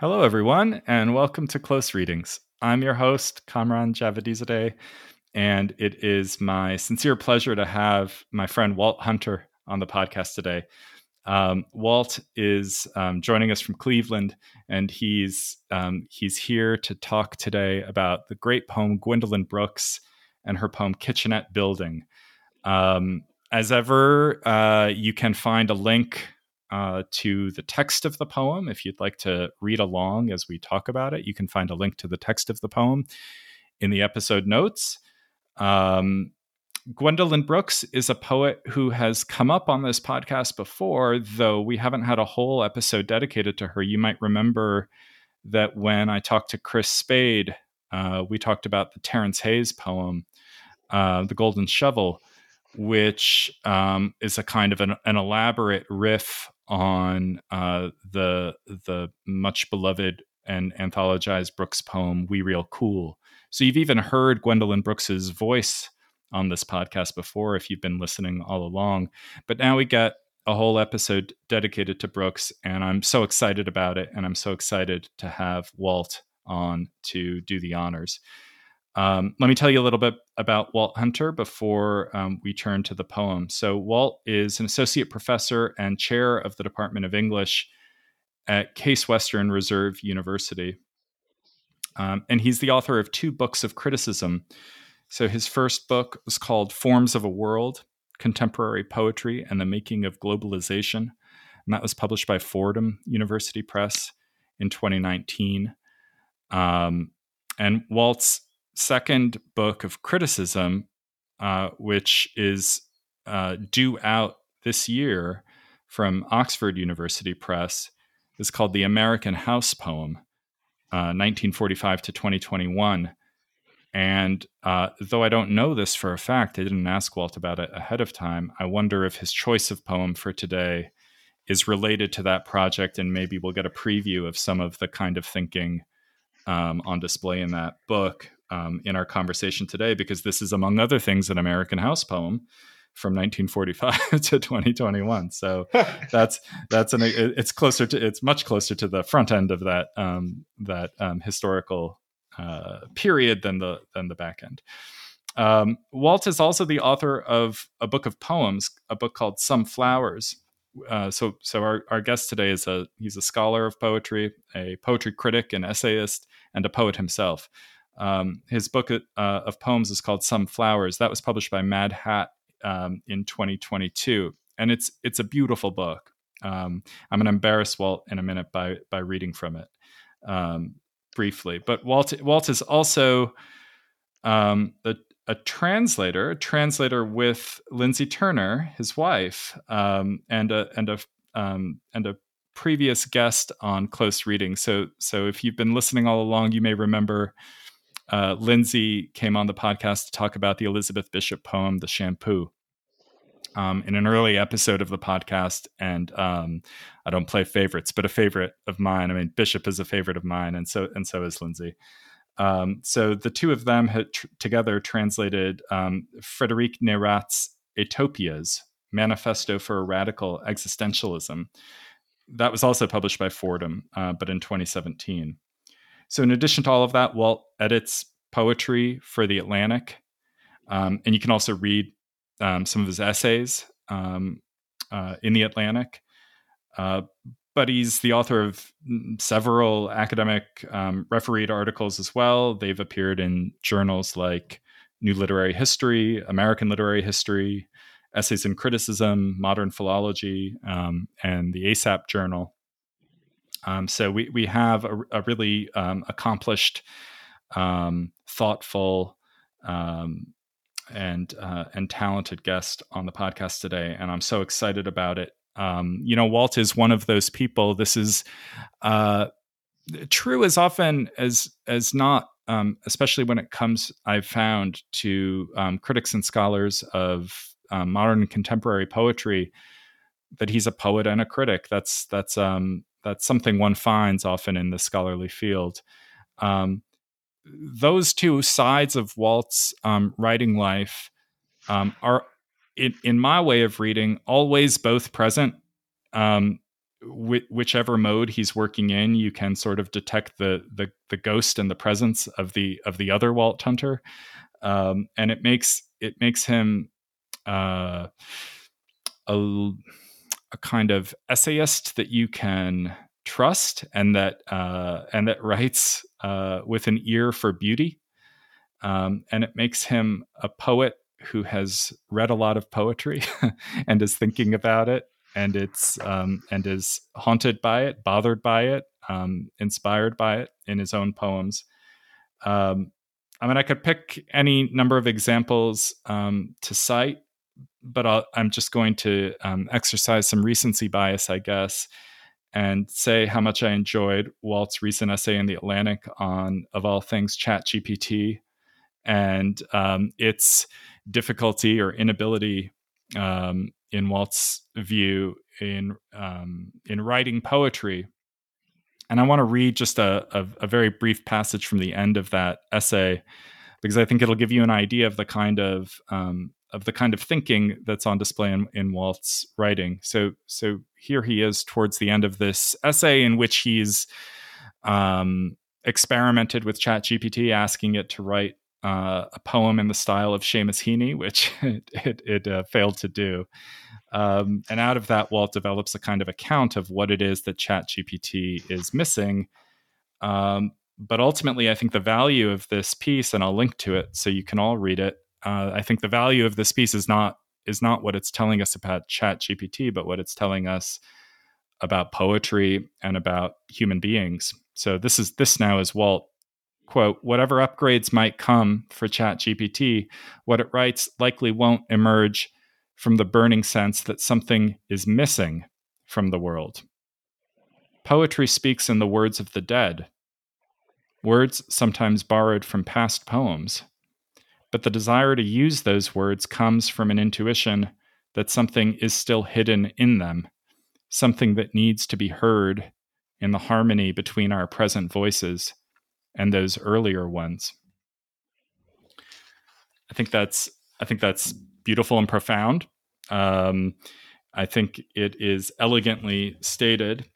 Hello, everyone, and welcome to Close Readings. I'm your host, Kamran Javadizadeh, and it is my sincere pleasure to have my friend Walt Hunter on the podcast today. Um, Walt is um, joining us from Cleveland, and he's um, he's here to talk today about the great poem Gwendolyn Brooks and her poem Kitchenette Building. Um, as ever, uh, you can find a link uh, to the text of the poem. If you'd like to read along as we talk about it, you can find a link to the text of the poem in the episode notes. Um, Gwendolyn Brooks is a poet who has come up on this podcast before, though we haven't had a whole episode dedicated to her. You might remember that when I talked to Chris Spaide, uh, we talked about the Terrance Hayes poem, uh, The Golden Shovel, which um, is a kind of an, an elaborate riff on uh, the the much beloved and anthologized Brooks poem "We Real Cool." So you've even heard Gwendolyn Brooks's voice on this podcast before if you've been listening all along. But now we get a whole episode dedicated to Brooks, and I'm so excited about it, and I'm so excited to have Walt on to do the honors. Um, let me tell you a little bit about Walt Hunter before um, we turn to the poem. So, Walt is an associate professor and chair of the Department of English at Case Western Reserve University. Um, and he's the author of two books of criticism. So, his first book was called Forms of a World Contemporary Poetry and the Making of Globalization. And that was published by Fordham University Press in 2019. Um, and Walt's second book of criticism, uh, which is uh, due out this year from Oxford University Press, is called The American House Poem, uh, 1945 to 2021. And uh, though I don't know this for a fact, I didn't ask Walt about it ahead of time. I wonder if his choice of poem for today is related to that project, and maybe we'll get a preview of some of the kind of thinking um, on display in that book um, in our conversation today because this is, among other things, an American House poem from 1945 to 2021. So that's that's an it's closer to it's much closer to the front end of that um, that um, historical uh, period than the than the back end. Um, Walt is also the author of a book of poems, a book called Some Flowers. Uh, so, so our, our guest today is a he's a scholar of poetry, a poetry critic, an essayist, and a poet himself. Um, his book uh, of poems is called Some Flowers. That was published by Mad Hat um, in 2022, and it's it's a beautiful book. Um, I'm going to embarrass Walt in a minute by by reading from it um, briefly. But Walt Walt is also um, a, a translator, a translator with Lindsay Turner, his wife, um, and a and a and a previous guest on close reading. So so if you've been listening all along, you may remember uh, Lindsay came on the podcast to talk about the Elizabeth Bishop poem, The Shampoo. Um, in an early episode of the podcast, and um, I don't play favorites, but a favorite of mine. I mean, Bishop is a favorite of mine, and so and so is Lindsay. Um, so the two of them had tr- together translated um, Frederic Neyrat's Atopias, Manifesto for Radical Existentialism. That was also published by Fordham, uh, but in 2017. So, in addition to all of that, Walt edits poetry for The Atlantic. Um, and you can also read um, some of his essays um, uh, in The Atlantic. Uh, but he's the author of several academic um, refereed articles as well. They've appeared in journals like New Literary History, American Literary History, Essays in Criticism, Modern Philology, um, and the ASAP Journal. Um, so we we have a, a really um, accomplished, um, thoughtful, um, and uh, and talented guest on the podcast today, and I'm so excited about it. Um, you know, Walt is one of those people. This is uh, true as often as as not, um, especially when it comes. I've found to critics and scholars of modern contemporary poetry that he's a poet and a critic. That's that's um, that's something one finds often in the scholarly field. Um, those two sides of Walt's um, writing life um, are, in, in, my way of reading, always both present. Um, wh- whichever mode he's working in, you can sort of detect the the the ghost and the presence of the of the other Walt Hunter, um, and it makes it makes him uh, a a kind of essayist that you can trust and that uh, and that writes uh, with an ear for beauty, um, and it makes him a poet who has read a lot of poetry and is thinking about it and it's um, and is haunted by it, bothered by it, um, inspired by it in his own poems. Um, I mean, I could pick any number of examples um, to cite, but i am just going to um, exercise some recency bias, I guess, and say how much I enjoyed Walt's recent essay in the Atlantic on, of all things, Chat GPT and um, its difficulty or inability um, in Walt's view in um, in writing poetry. And I want to read just a, a, a, very brief passage from the end of that essay because I think it'll give you an idea of the kind of um, of the kind of thinking that's on display in, in Walt's writing. So so here he is towards the end of this essay in which he's um, experimented with ChatGPT, asking it to write uh, a poem in the style of Seamus Heaney, which it, it, it uh, failed to do. Um, and out of that, Walt develops a kind of account of what it is that ChatGPT is missing. Um, but ultimately, I think the value of this piece, and I'll link to it so you can all read it. Uh, I think the value of this piece is not is not what it's telling us about Chat GPT, but what it's telling us about poetry and about human beings. So this is this now is Walt quote, whatever upgrades might come for Chat GPT, what it writes likely won't emerge from the burning sense that something is missing from the world. Poetry speaks in the words of the dead, words sometimes borrowed from past poems. But the desire to use those words comes from an intuition that something is still hidden in them, something that needs to be heard in the harmony between our present voices and those earlier ones. I think that's I think that's beautiful and profound. Um, I think it is elegantly stated,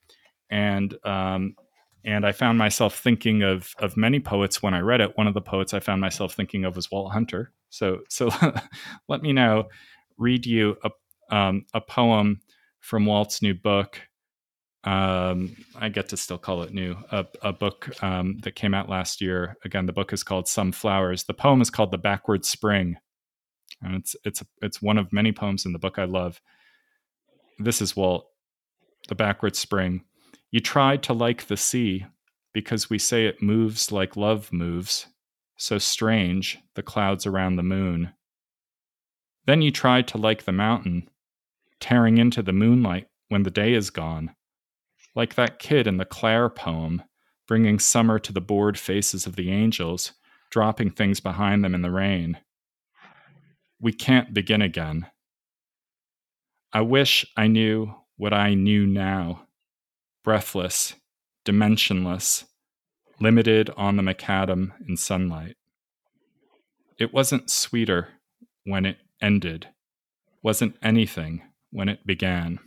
and um, and I found myself thinking of of many poets when I read it. One of the poets I found myself thinking of was Walt Hunter. So so let me now read you a um, a poem from Walt's new book um, I get to still call it new, a, a book um, that came out last year. Again, the book is called Some Flowers. The poem is called The Backward Spring. And it's it's it's one of many poems in the book I love. This is Walt, The Backward Spring. You tried to like the sea because we say it moves like love moves, so strange, the clouds around the moon. Then you tried to like the mountain, tearing into the moonlight when the day is gone like that kid in the Clare poem, bringing summer to the bored faces of the angels, dropping things behind them in the rain. We can't begin again. I wish I knew what I knew now breathless, dimensionless, limited on the macadam in sunlight. It wasn't sweeter when it ended, wasn't anything when it began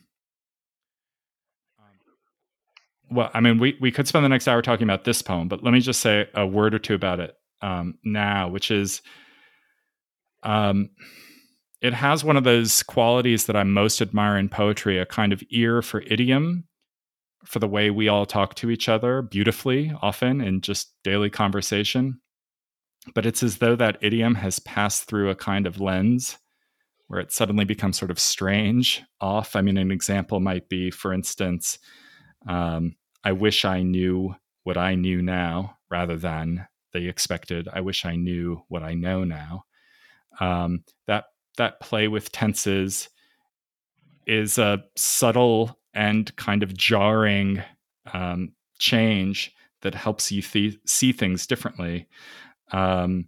well, I mean, we, we could spend the next hour talking about this poem, but let me just say a word or two about it um, now, which is um, it has one of those qualities that I most admire in poetry a kind of ear for idiom, for the way we all talk to each other beautifully, often in just daily conversation. But it's as though that idiom has passed through a kind of lens where it suddenly becomes sort of strange, off. I mean, an example might be, for instance, um, I wish I knew what I knew now rather than they expected. I wish I knew what I know now. Um, that that play with tenses is a subtle and kind of jarring um, change that helps you th- see things differently. Um,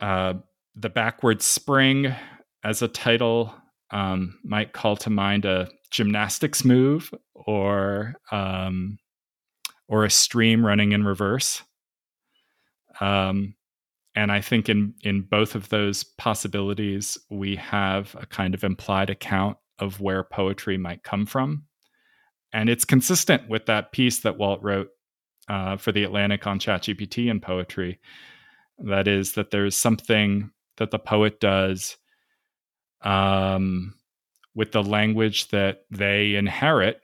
uh, the backward spring as a title um, might call to mind a gymnastics move or um, or a stream running in reverse. Um, and I think in in both of those possibilities, we have a kind of implied account of where poetry might come from. And it's consistent with that piece that Walt wrote uh, for the Atlantic on ChatGPT and poetry. That is, that there's something that the poet does um, with the language that they inherit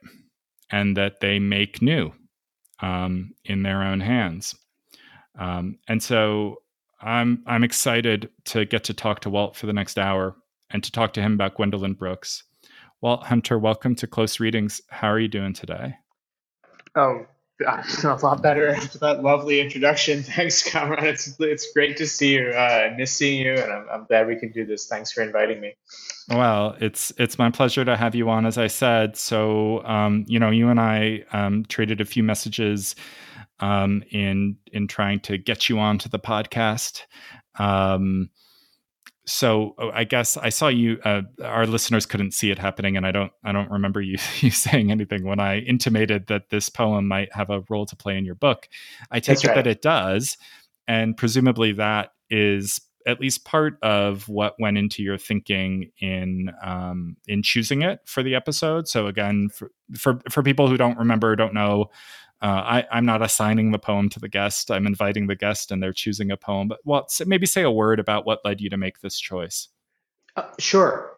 and that they make new um, in their own hands. Um, and so I'm I'm excited to get to talk to Walt for the next hour and to talk to him about Gwendolyn Brooks. Walt Hunter, welcome to Close Readings. How are you doing today? Oh, a lot better after that lovely introduction. Thanks, Kamran. It's it's great to see you. Uh, I miss seeing you, and I'm, I'm glad we can do this. Thanks for inviting me. Well, it's it's my pleasure to have you on. As I said, so um, you know, you and I um, traded a few messages um, in in trying to get you onto the podcast. Um, so oh, I guess I saw you. Uh, our listeners couldn't see it happening, and I don't. I don't remember you, you saying anything when I intimated that this poem might have a role to play in your book. I take That's it right. that it does, and presumably that is at least part of what went into your thinking in um, in choosing it for the episode. So again, for for, for people who don't remember, don't know, uh, I, am not assigning the poem to the guest. I'm inviting the guest, and they're choosing a poem. But well, maybe say a word about what led you to make this choice. Uh, sure.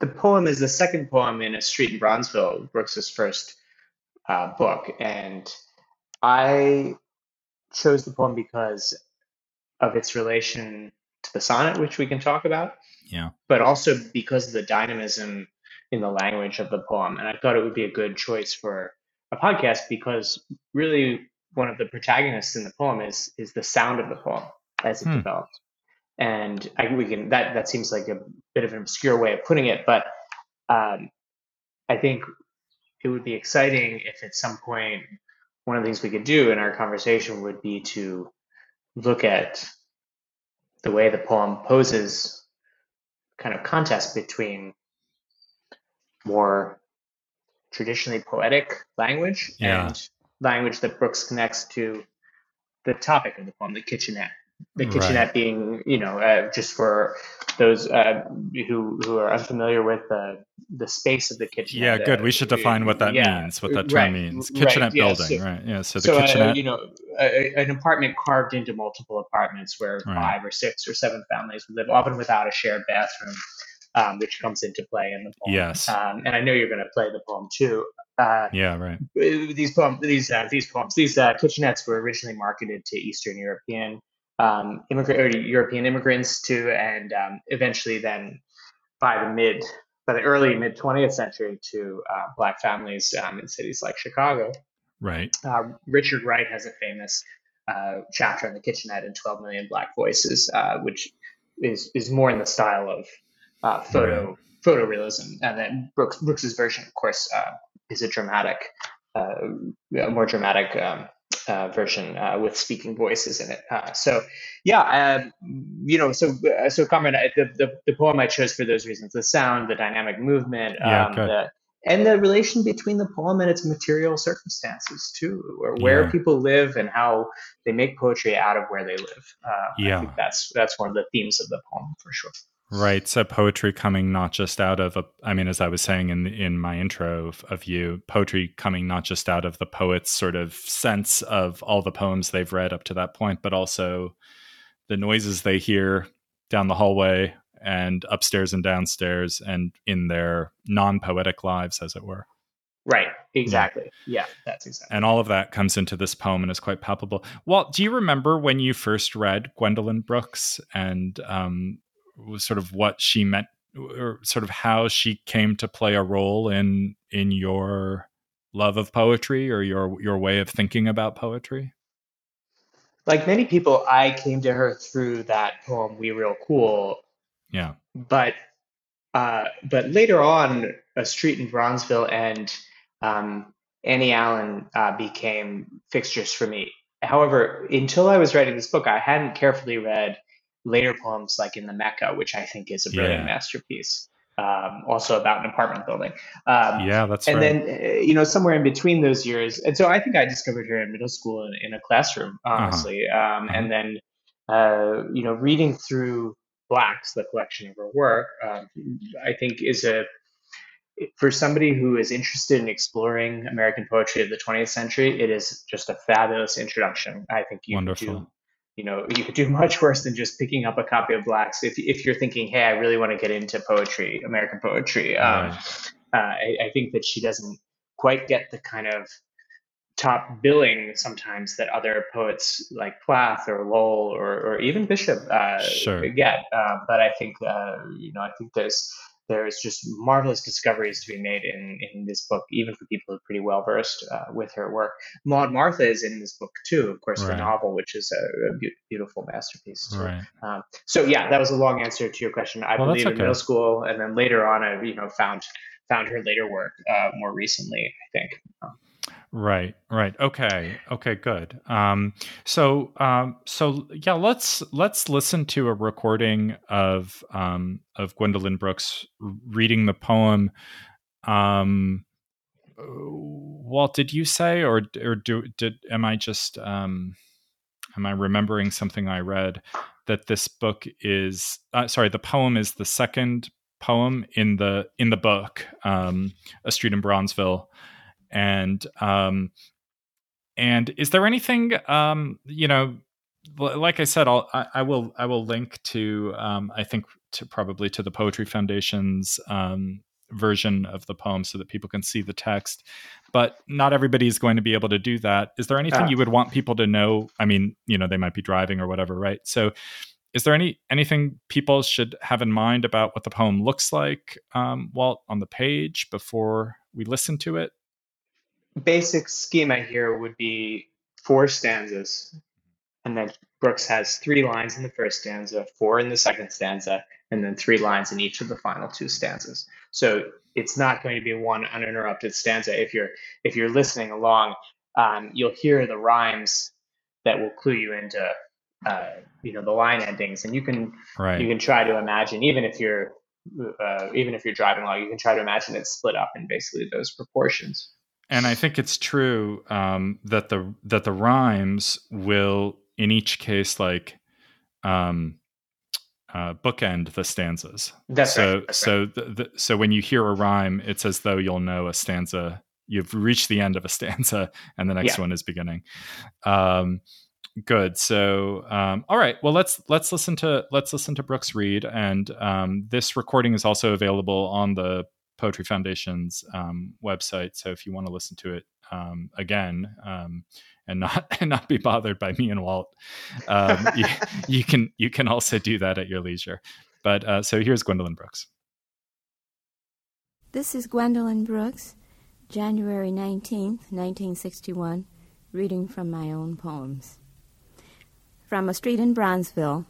The poem is the second poem in A Street in Bronzeville, Brooks's first uh, book, and I chose the poem because of its relation to the sonnet, which we can talk about. Yeah. But also because of the dynamism in the language of the poem, and I thought it would be a good choice for a podcast because really one of the protagonists in the poem is is the sound of the poem as it hmm. develops. And I, we can that that seems like a bit of an obscure way of putting it, but um, I think it would be exciting if at some point one of the things we could do in our conversation would be to look at the way the poem poses kind of contest between more traditionally poetic language yeah. and language that Brooks connects to the topic of the poem, the kitchenette. The kitchenette right. being, you know, uh, just for those uh, who who are unfamiliar with the the space of the kitchenette. Yeah, good. we should define what that yeah, means, what that term right, means. Kitchenette right, building, yeah, so, right? Yeah. So the so, uh, kitchenette, uh, you know, a, an apartment carved into multiple apartments where five or six or seven families live, often without a shared bathroom um, which comes into play in the poem. Yes. Um, and I know you're going to play the poem too. Uh, yeah, right. These poems, these uh, these poems, these uh, kitchenettes were originally marketed to Eastern European um, immigrant or European immigrants too, and um, eventually then by the mid by the early mid 20th century to uh, black families um, in cities like Chicago. Right. Uh, Richard Wright has a famous uh, chapter on the kitchenette in 12 Million Black Voices, which is is more in the style of uh, photo photorealism, and then Brooks Brooks's version, of course, uh, is a dramatic, uh, a more dramatic um, uh, version uh, with speaking voices in it. Uh, so, yeah, um, you know, so so Kamran, the, the, the poem I chose for those reasons: the sound, the dynamic movement, yeah, um, the, and the relation between the poem and its material circumstances too, or where yeah. people live and how they make poetry out of where they live. yeah, I think that's that's one of the themes of the poem for sure. Right. So poetry coming not just out of a, I mean, as I was saying in in my intro of, of, you, poetry coming not just out of the poet's sort of sense of all the poems they've read up to that point, but also the noises they hear down the hallway and upstairs and downstairs and in their non poetic lives, as it were. Right. Exactly. Yeah. yeah, that's exactly. And all of that comes into this poem and is quite palpable. Well, do you remember when you first read Gwendolyn Brooks and um, was sort of what she meant or sort of how she came to play a role in in your love of poetry or your your way of thinking about poetry? Like many people i came to her through that poem we real cool. Yeah. But uh but later on a street in bronzeville and um annie allen uh, became fixtures for me. However until i was writing this book i hadn't carefully read later poems like in the Mecca, which I think is a brilliant yeah. masterpiece. Um, also about an apartment building. Um, yeah, that's and right. then uh, you know somewhere in between those years, and so I think I discovered her in middle school in, in a classroom, uh-huh. honestly. Uh-huh. Um, uh-huh. And then uh, you know reading through Blacks, the collection of her work, um, I think is a for somebody who is interested in exploring American poetry of the 20th century, it is just a fabulous introduction. I think you Wonderful. do, you know, you could do much worse than just picking up a copy of Blacks. If, if you're thinking, hey, I really want to get into poetry, American poetry, um, uh, I, I think that she doesn't quite get the kind of top billing sometimes that other poets like Plath or Lowell or, or even Bishop uh, sure. get. Uh, but I think uh, you know I think there's there's just marvelous discoveries to be made in in this book, even for people who are pretty well versed uh, with her work. Maud Martha is in this book too, of course, right. the novel, which is a, a beautiful masterpiece. Too. Right. Um, so yeah, that was a long answer to your question. I well, believe okay. in middle school, and then later on, I you know found found her later work uh, more recently. I think. Um, Right, right. Okay, okay, good. Um, so, um, so yeah, let's let's listen to a recording of um, of Gwendolyn Brooks reading the poem. Um, Walt, did you say, or or do did am I just um, am I remembering something I read that this book is uh, sorry, the poem is the second poem in the in the book, um, A Street in Bronzeville and um, and is there anything um, you know? Like I said, I'll, I, I will I will link to um, I think to probably to the Poetry Foundation's um, version of the poem so that people can see the text. But not everybody is going to be able to do that. Is there anything ah. you would want people to know? I mean, you know, they might be driving or whatever, right? So is there any anything people should have in mind about what the poem looks like, um, Walt, on the page before we listen to it? Basic schema here would be four stanzas. And then Brooks has three lines in the first stanza, four in the second stanza, and then three lines in each of the final two stanzas. So it's not going to be one uninterrupted stanza. If you're if you're listening along, um, you'll hear the rhymes that will clue you into uh, you know the line endings, and you can right. you can try to imagine even if you're uh, even if you're driving along, you can try to imagine it split up in basically those proportions and I think it's true um, that the that the rhymes will, in each case, like um, uh, bookend the stanzas. That's so, right. That's so, right. The, the, so when you hear a rhyme, it's as though you'll know a stanza. You've reached the end of a stanza, and the next yeah. one is beginning. Um, good. So, um, all right. Well, let's let's listen to let's listen to Brooks read, and um, this recording is also available on the Poetry Foundation's um, website. So if you want to listen to it um, again um, and not and not be bothered by me and Walt, um, you, you, can you can also do that at your leisure. But uh, so here's Gwendolyn Brooks. This is Gwendolyn Brooks, January 19th, 1961, reading from my own poems. From a street in Bronzeville,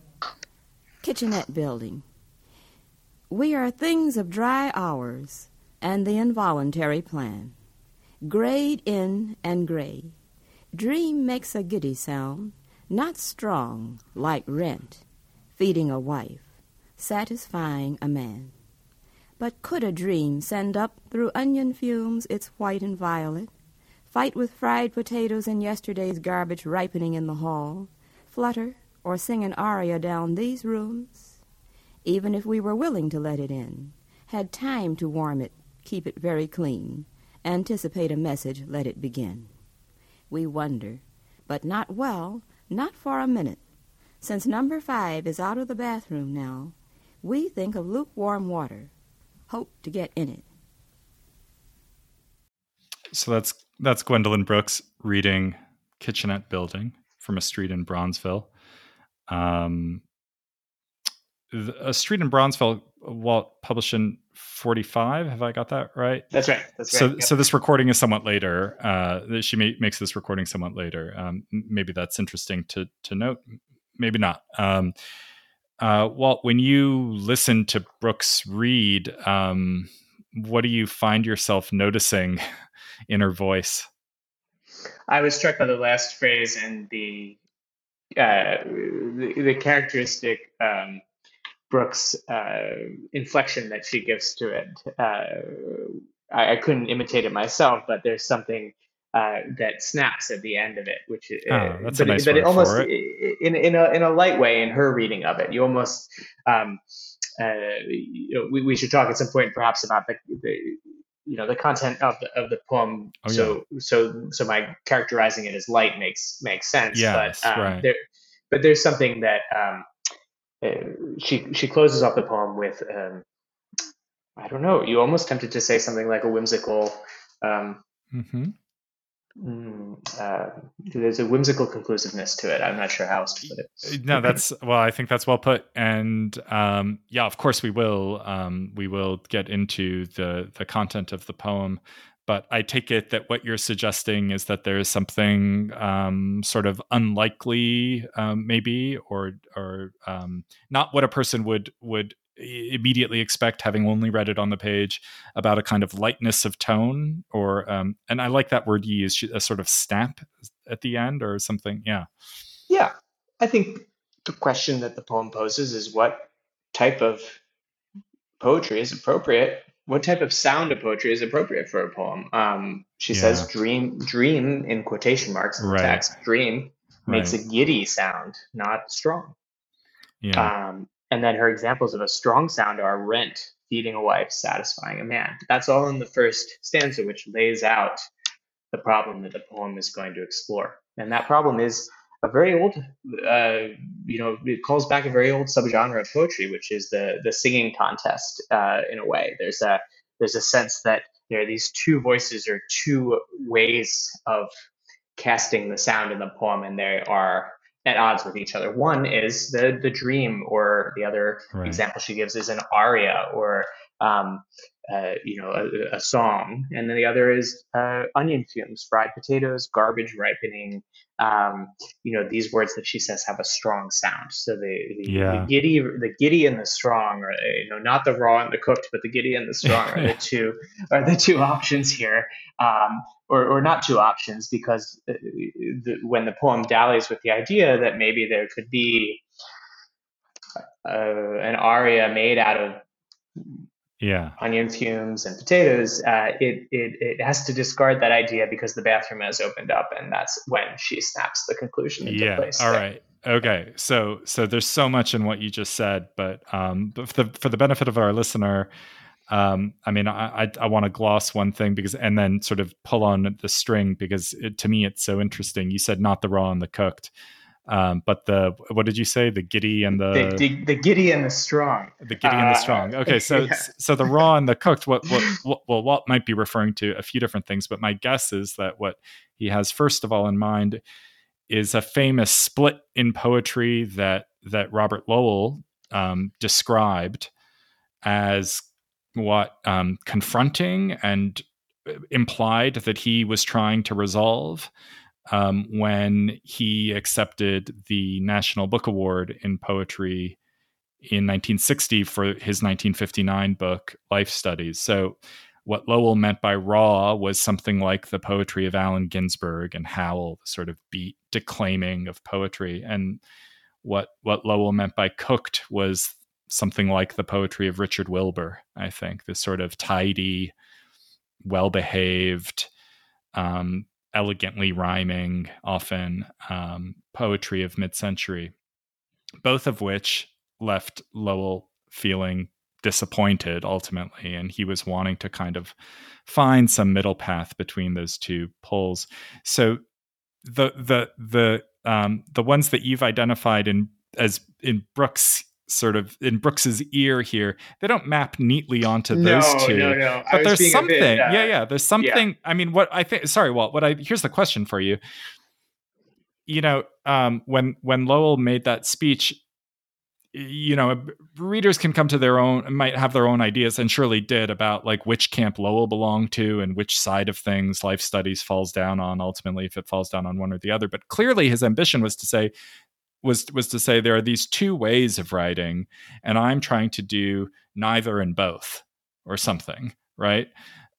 Kitchenette Building. We are things of dry hours and the involuntary plan. Grayed in and gray. Dream makes a giddy sound, not strong like rent, feeding a wife, satisfying a man. But could a dream send up through onion fumes its white and violet, fight with fried potatoes and yesterday's garbage ripening in the hall, flutter or sing an aria down these rooms? Even if we were willing to let it in, had time to warm it, keep it very clean, anticipate a message, let it begin. We wonder, but not well, not for a minute. Since number five is out of the bathroom now, we think of lukewarm water, hope to get in it. So that's that's Gwendolyn Brooks reading Kitchenette Building from a street in Bronzeville. Um, a street in Bronzeville, Walt published in 45. Have I got that right? That's right. That's right. So, yep. so this recording is somewhat later. Uh, she may, makes this recording somewhat later. Um, maybe that's interesting to to note. Maybe not. Um, uh, Walt, when you listen to Brooks read, um, what do you find yourself noticing in her voice? I was struck by the last phrase and the uh, the, the characteristic um, Brooks' uh, inflection that she gives to it. Uh, I, I, couldn't imitate it myself, but there's something uh, that snaps at the end of it, which oh, that's but, a nice but it almost it. in in a in a light way in her reading of it. You almost um, uh, you know, we, we should talk at some point perhaps about the, the you know the content of the of the poem. Oh, so yeah. so so my characterizing it as light makes makes sense. Yes, but um, right. there, but there's something that um, uh, she she closes off the poem with um, I don't know. You almost tempted to say something like a whimsical. Um, mm-hmm. Mm, uh, there's a whimsical conclusiveness to it. I'm not sure how else to put it. Uh, no, that's well. I think that's well put. And um, yeah, of course we will. Um, we will get into the the content of the poem. But I take it that what you're suggesting is that there is something um, sort of unlikely, um, maybe, or or um, not what a person would would immediately expect having only read it on the page about a kind of lightness of tone or um, and i like that word you use a sort of snap at the end or something yeah. Yeah. I think the question that the poem poses is what type of poetry is appropriate what type of sound of poetry is appropriate for a poem um, she yeah. says dream dream in quotation marks in right. the text dream makes right. a giddy sound not strong yeah. Um, and then her examples of a strong sound are rent, feeding a wife, satisfying a man. That's all in the first stanza, which lays out the problem that the poem is going to explore. And that problem is a very old, uh, you know, it calls back a very old subgenre of poetry, which is the the singing contest. Uh, in a way, there's a there's a sense that there are these two voices are two ways of casting the sound in the poem, and they are at odds with each other. One is the the dream, or the other right. example she gives is an aria, or um, uh, you know, a, a, song, and then the other is uh, onion fumes, fried potatoes, garbage ripening. Um, you know, these words that she says have a strong sound. So the, the, yeah. the giddy, the giddy and the strong, or you know, not the raw and the cooked, but the giddy and the strong are the two are the two options here. Um, or, or not two options because uh, the, when the poem dallies with the idea that maybe there could be uh, an aria made out of yeah. Onion fumes and potatoes uh, it, it it has to discard that idea because the bathroom has opened up and that's when she snaps the conclusion into yeah. place. All right. Okay. So so there's so much in what you just said but um but for the for the benefit of our listener um i mean i i, I want to gloss one thing because and then sort of pull on the string because it, to me it's so interesting. You said not the raw and the cooked um, but the what did you say? The giddy and the the, the, the giddy and the strong. The giddy uh, and the uh, strong. Okay, so yeah. so the raw and the cooked. What, what what well Walt might be referring to a few different things, but my guess is that what he has first of all in mind is a famous split in poetry that that Robert Lowell um, described as what um, confronting and uh, implied that he was trying to resolve um, when he accepted the National Book Award in poetry in 1960 for his 1959 book, Life Studies. So, what Lowell meant by raw was something like the poetry of Allen Ginsberg and Howl, the sort of beat declaiming of poetry. And what, what Lowell meant by cooked was something like the poetry of Richard Wilbur, I think, this sort of tidy, well behaved, um, elegantly rhyming, often um, poetry of mid century, both of which left Lowell feeling disappointed ultimately. And he was wanting to kind of find some middle path between those two poles. So the, the, the, um, the ones that you've identified in as in Brooks sort of in Brooks's ear here. They don't map neatly onto those no, two. No, no, But there's something. Bit, uh, yeah, yeah. There's something. Yeah. I mean, what I think. Sorry, Walt. What I here's the question for you. You know, um, when when Lowell made that speech, you know, readers can come to their own, might have their own ideas, and surely did about like which camp Lowell belonged to and which side of things life studies falls down on. Ultimately, if it falls down on one or the other, but clearly his ambition was to say was was to say there are these two ways of writing and i'm trying to do neither and both or something right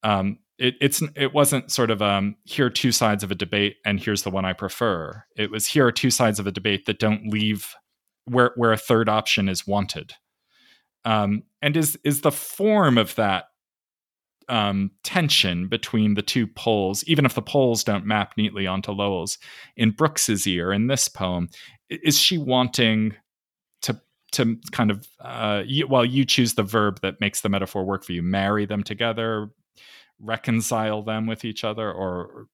um, it, it's it wasn't sort of um, here are two sides of a debate and here's the one i prefer it was here are two sides of a debate that don't leave where where a third option is wanted um, and is is the form of that um, tension between the two poles, even if the poles don't map neatly onto Lowell's. In Brooks's ear, in this poem, is she wanting to to kind of uh, you, well, you choose the verb that makes the metaphor work for you, marry them together, reconcile them with each other or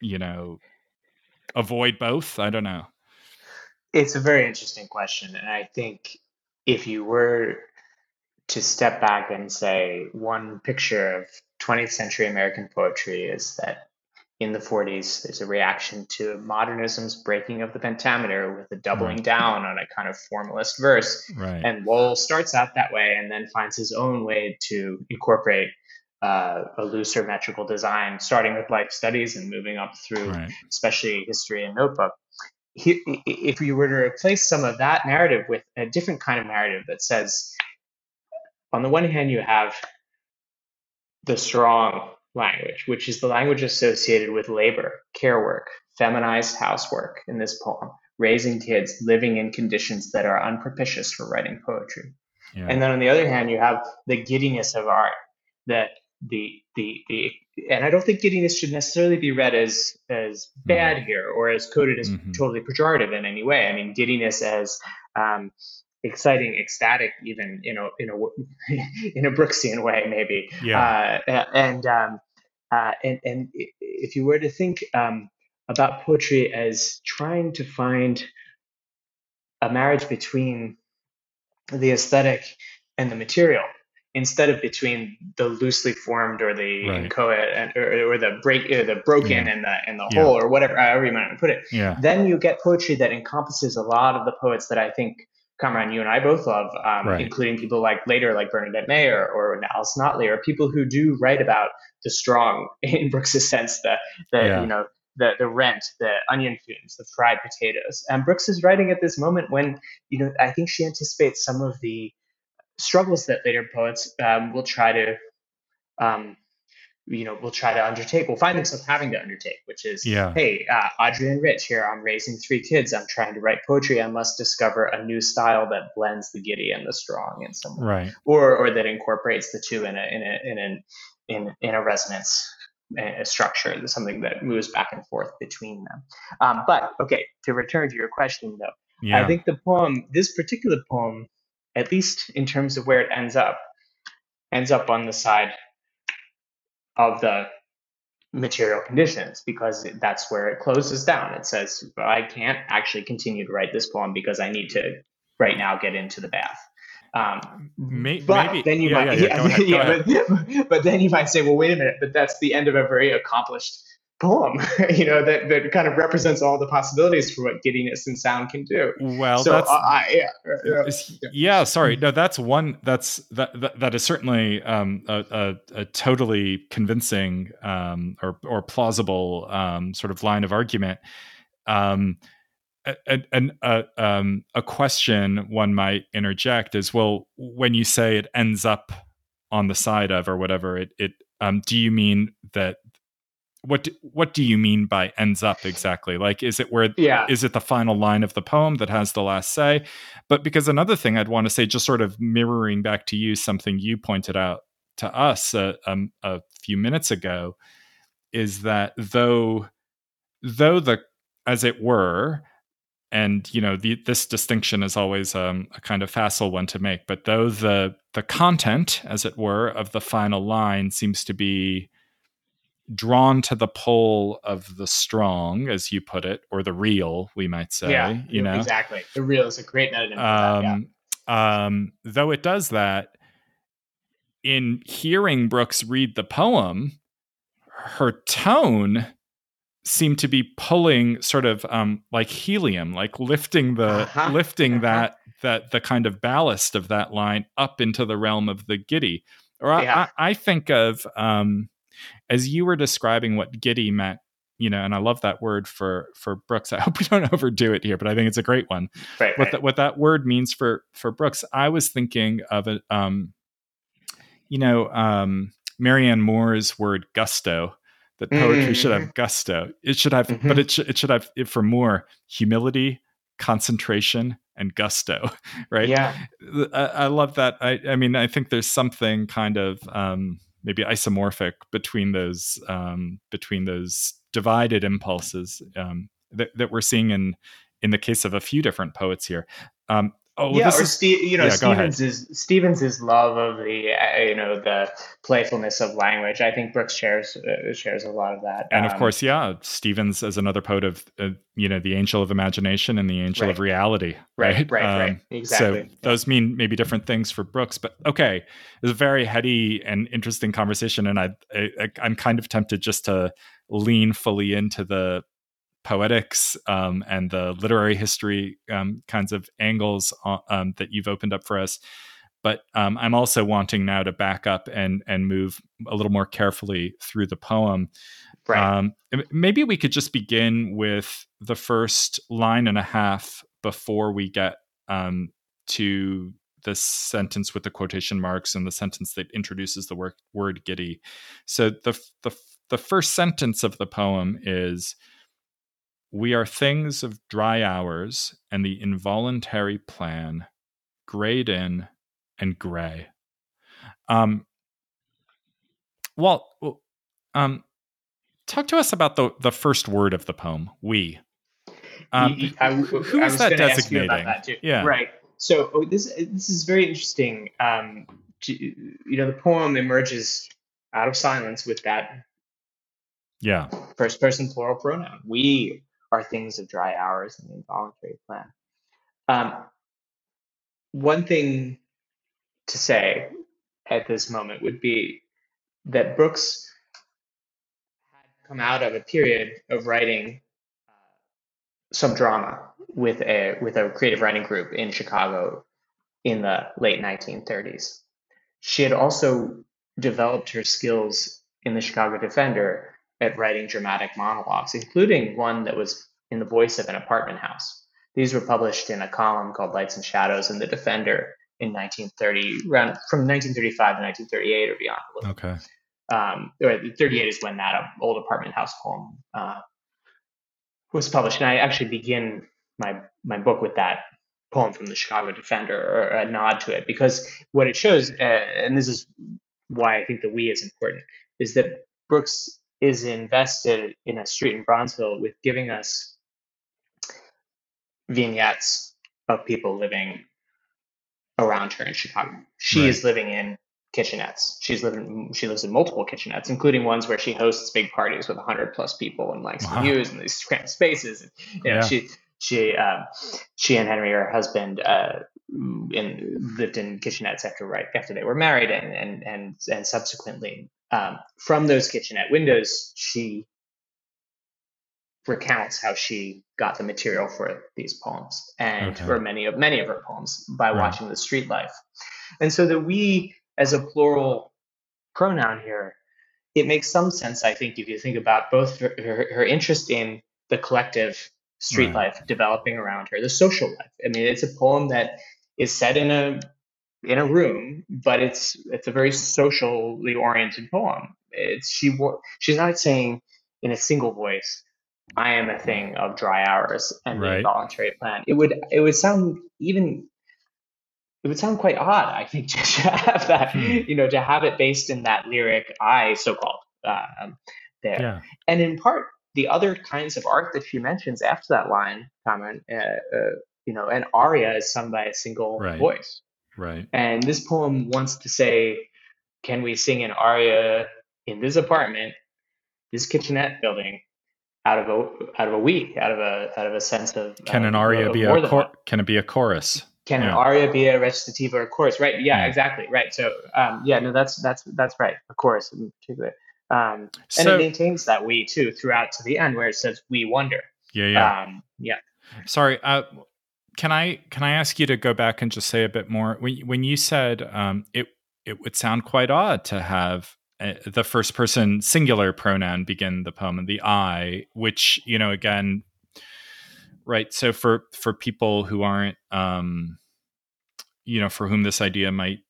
you know avoid both? I don't know. It's a very interesting question and i think if you were to step back and say one picture of 20th century american poetry is that in the 40s there's a reaction to modernism's breaking of the pentameter with a doubling right. down on a kind of formalist verse right. and lowell starts out that way and then finds his own way to incorporate uh, a looser metrical design, starting with life studies and moving up through, right. especially history and notebook. He, if you were to replace some of that narrative with a different kind of narrative that says, on the one hand, you have the strong language, which is the language associated with labor, care work, feminized housework in this poem, raising kids, living in conditions that are unpropitious for writing poetry. Yeah. And then on the other hand, you have the giddiness of art that the the the and I don't think giddiness should necessarily be read as as bad mm-hmm. here or as coded as mm-hmm. totally pejorative in any way. I mean, giddiness as um, exciting, ecstatic, even you know, in a in a Brooksian way, maybe. Yeah. Uh, and um, uh, and and if you were to think um, about poetry as trying to find a marriage between the aesthetic and the material instead of between the loosely formed or the right. inchoate or, or, the break or the broken yeah. and the and the yeah. whole or whatever however you might put it yeah. then you get poetry that encompasses a lot of the poets that i think Kamran, you and I both love, um, right. including people like later, like Bernadette Mayer or Alice Notley, or people who do write about the strong in Brooks's sense, the, the yeah. you know, the the rent, the onion fumes, the fried potatoes. And Brooks is writing at this moment when, you know, I think she anticipates some of the struggles that later poets um, will try to um, you know will try to undertake will find themselves having to undertake which is yeah. hey uh, adrienne rich here i'm raising three kids i'm trying to write poetry i must discover a new style that blends the giddy and the strong in some way right or or that incorporates the two in a in a in an in, in a resonance a structure something that moves back and forth between them um, but okay to return to your question though yeah. i think the poem this particular poem at least in terms of where it ends up, ends up on the side of the material conditions because that's where it closes down. It says, I can't actually continue to write this poem because I need to right now get into the bath. Um, maybe, but maybe. then you yeah, might, yeah, yeah, yeah, yeah but, but then you might say, well, wait a minute, but that's the end of a very accomplished poem, you know, that, that kind of represents all the possibilities for what giddiness and sound can do. Well, so, that's, uh, yeah, yeah, yeah, sorry. No, that's one, that's, that, that, that is certainly um, a, a, a, totally convincing um, or, or plausible um, sort of line of argument. Um, and a, um, a question one might interject is, well, when you say it ends up on the side of or whatever, it, it um, do you mean that what do, what do you mean by ends up exactly like is it where yeah. is it the final line of the poem that has the last say but because another thing i'd want to say just sort of mirroring back to you something you pointed out to us a, a, a few minutes ago is that though though the as it were and you know the, this distinction is always um, a kind of facile one to make but though the the content as it were of the final line seems to be drawn to the pole of the strong, as you put it, or the real, we might say. Yeah, you know exactly. The real is a great metonym. Um, yeah. um, though it does that, in hearing Brooks read the poem, her tone seemed to be pulling sort of um, like helium, like lifting the uh-huh. lifting uh-huh. that that the kind of ballast of that line up into the realm of the giddy. Or yeah. I, I, think of um, as you were describing what giddy meant you know, and I love that word for for Brooks. I hope we don't overdo it here, but I think it's a great one. Right, what right. that what that word means for for Brooks, I was thinking of it. Um, you know, um, Marianne Moore's word gusto. That poetry mm-hmm. should have mm-hmm. gusto. It should have, mm-hmm. but it should it should have it for more humility, concentration, and gusto. Right? Yeah, I, I love that. I I mean, I think there's something kind of. Um, maybe isomorphic between those um, between those divided impulses um, that, that we're seeing in in the case of a few different poets here. Um, Oh, yeah, this or is Ste- you know, yeah. Stevens is Stevens's love of the uh, you know the playfulness of language. I think Brooks shares uh, shares a lot of that. and of Um, course, yeah, Stevens is another poet of uh, you know the angel of imagination and the angel of reality, Right, right? right, right. Um, Exactly. So those mean maybe different things for Brooks, but okay, it's a very heady and interesting conversation, and I, I I'm kind of tempted just to lean fully into the poetics um, and the literary history um, kinds of angles uh, um, that you've opened up for us. But um, I'm also wanting now to back up and and move a little more carefully through the poem. right. Um, maybe we could just begin with the first line and a half before we get um, to the sentence with the quotation marks and the sentence that introduces the word, word giddy. So the, the the first sentence of the poem is we are things of dry hours and the involuntary plan grayed in and gray um well um talk to us about the the first word of the poem we um I- who- I is that gonna ask you designating about that too. yeah Right. So oh, this this is very interesting. Um, to- you know, the poem emerges out of silence with that yeah first person plural pronoun. We are things of dry hours and the involuntary plan. Um, one thing to say at this moment would be that Brooks had come out of a period of writing uh, some drama with a with a creative writing group in Chicago in the late 1930s. She had also developed her skills in the Chicago Defender at writing dramatic monologues, including one that was in the voice of an apartment house. These were published in a column called Lights and Shadows in the Defender in 1930, around from 1935 to 1938 or beyond. okay um, 38 is when that uh, old apartment house poem uh, was published. And I actually begin my my book with that poem from the Chicago Defender, or a nod to it, because what it shows, uh, and this is why I think the we is important, is that Brooks is invested in a street in Bronzeville with giving us vignettes of people living around her in Chicago. She Right. is living in kitchenettes. She's living. She lives in multiple kitchenettes, including ones where she hosts big parties with hundred plus people and likes Wow. views and these cramped spaces. And, you know, Yeah. she she um, she and Henry, her husband, uh, in, lived in kitchenettes after right after they were married, and and and and subsequently um, from those kitchenette windows, she recounts how she got the material for these poems and Okay. for many of many of her poems by Right. watching the street life. And so the we as a plural pronoun here, it makes some sense, I think, if you think about both her, her, her interest in the collective street Right. life developing around her, the social life. I mean, it's a poem that is set in a in a room, but it's it's a very socially oriented poem. It's she she's not saying in a single voice, "I am a thing of dry hours and the involuntary plan." It would it would sound even it would sound quite odd, I think, to have that, Hmm. you know, to have it based in that lyric "I" so-called um, there yeah and in part the other kinds of art that she mentions after that line comment uh, uh, you know an aria is sung by a single Right. voice right. And this poem wants to say can we sing an aria in this apartment this kitchenette building out of a out of a we out of a out of a sense of can an aria of be a cor- can it be a chorus? Can an aria be a recitative or a chorus? Right yeah, Yeah. exactly right so um, yeah no that's that's that's right a chorus in particular. Um, and so it maintains that we too throughout to the end where it says we wonder. Yeah yeah. Um, yeah. Sorry, uh, can I can I ask you to go back and just say a bit more when when you said um, it it would sound quite odd to have uh, the first person singular pronoun begin the poem the I, which you know again, right? So for for people who aren't um, you know for whom this idea might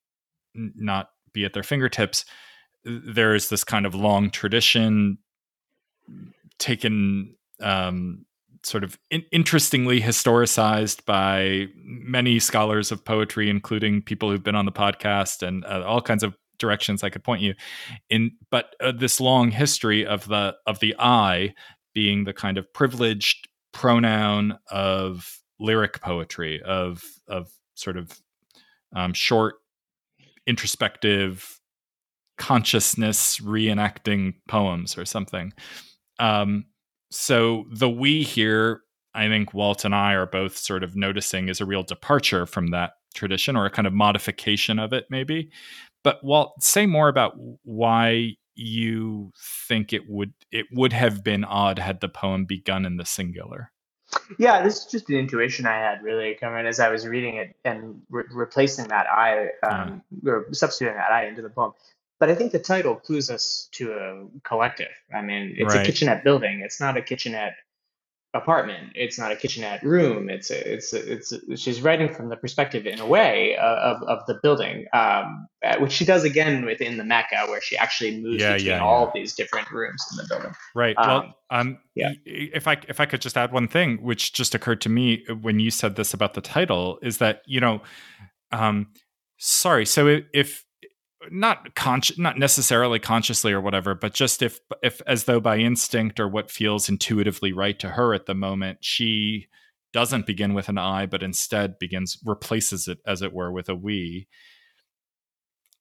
not be at their fingertips, there is this kind of long tradition taken um, sort of in- interestingly historicized by many scholars of poetry, including people who've been on the podcast and uh, all kinds of directions I could point you in. But uh, this long history of the of the I being the kind of privileged pronoun of lyric poetry of of sort of um, short, introspective, consciousness reenacting poems or something. Um, so the we here, I think Walt and I are both sort of noticing is a real departure from that tradition or a kind of modification of it, maybe. But Walt, say more about why you think it would it would have been odd had the poem begun in the singular. Yeah, this is just an intuition I had really coming as I was reading it and re- replacing that I um, yeah. or substituting that I into the poem. But I think the title clues us to a collective. I mean, it's right. a kitchenette building. It's not a kitchenette apartment. It's not a kitchenette room. It's a, it's a, it's a, she's writing from the perspective in a way uh, of, of the building, um, which she does again within the Mecca, where she actually moves yeah, between yeah, all yeah. of these different rooms in the building. Right. Um, well, um, yeah. If I if I could just add one thing, which just occurred to me when you said this about the title, is that you know, um, sorry. So if not conscious not necessarily consciously or whatever but just if if as though by instinct or what feels intuitively right to her at the moment she doesn't begin with an i but instead begins replaces it as it were with a we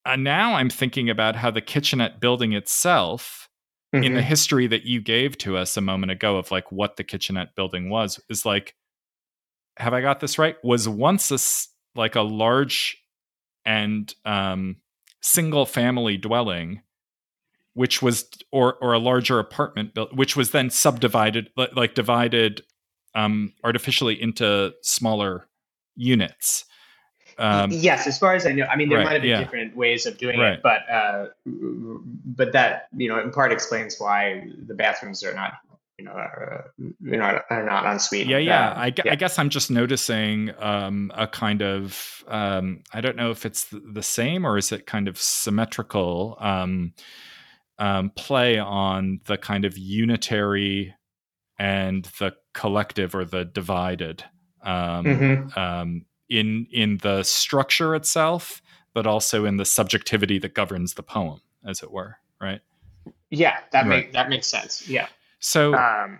and now i'm thinking about how the kitchenette building itself mm-hmm. in the mm-hmm. history that you gave to us a moment ago of like what the kitchenette building was is like have i got this right was once a like a large and um single family dwelling which was or or a larger apartment built which was then subdivided like divided um, artificially into smaller units um, yes as far as i know i mean there right, might have been yeah. different ways of doing right. it but uh, but that you know in part explains why the bathrooms are not you know are, you know are not ensuite. Yeah, yeah. I, yeah. I guess I'm just noticing um, a kind of um, I don't know if it's the same or is it kind of symmetrical um, um, play on the kind of unitary and the collective or the divided um, mm-hmm. um, in in the structure itself, but also in the subjectivity that governs the poem, as it were. Right. Yeah, that right. make that makes sense. Yeah. So, um,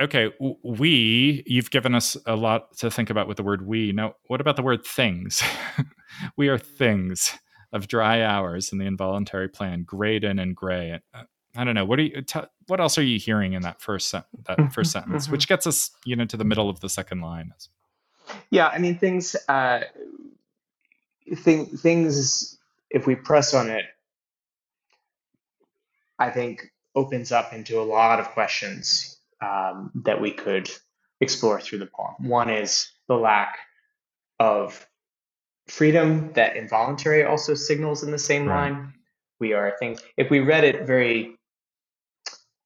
okay, we, you've given us a lot to think about with the word we. Now, what about the word things? we are things of dry hours in the involuntary plan, Grayed in and Gray. Uh, I don't know. What are you? T- what else are you hearing in that first sen- that first sentence, which gets us, you know, to the middle of the second line? Yeah, I mean things. Uh, thing, things. If we press on it, I think opens up into a lot of questions um, that we could explore through the poem. One is the lack of freedom that involuntary also signals in the same right. line. We are things. If we read it very,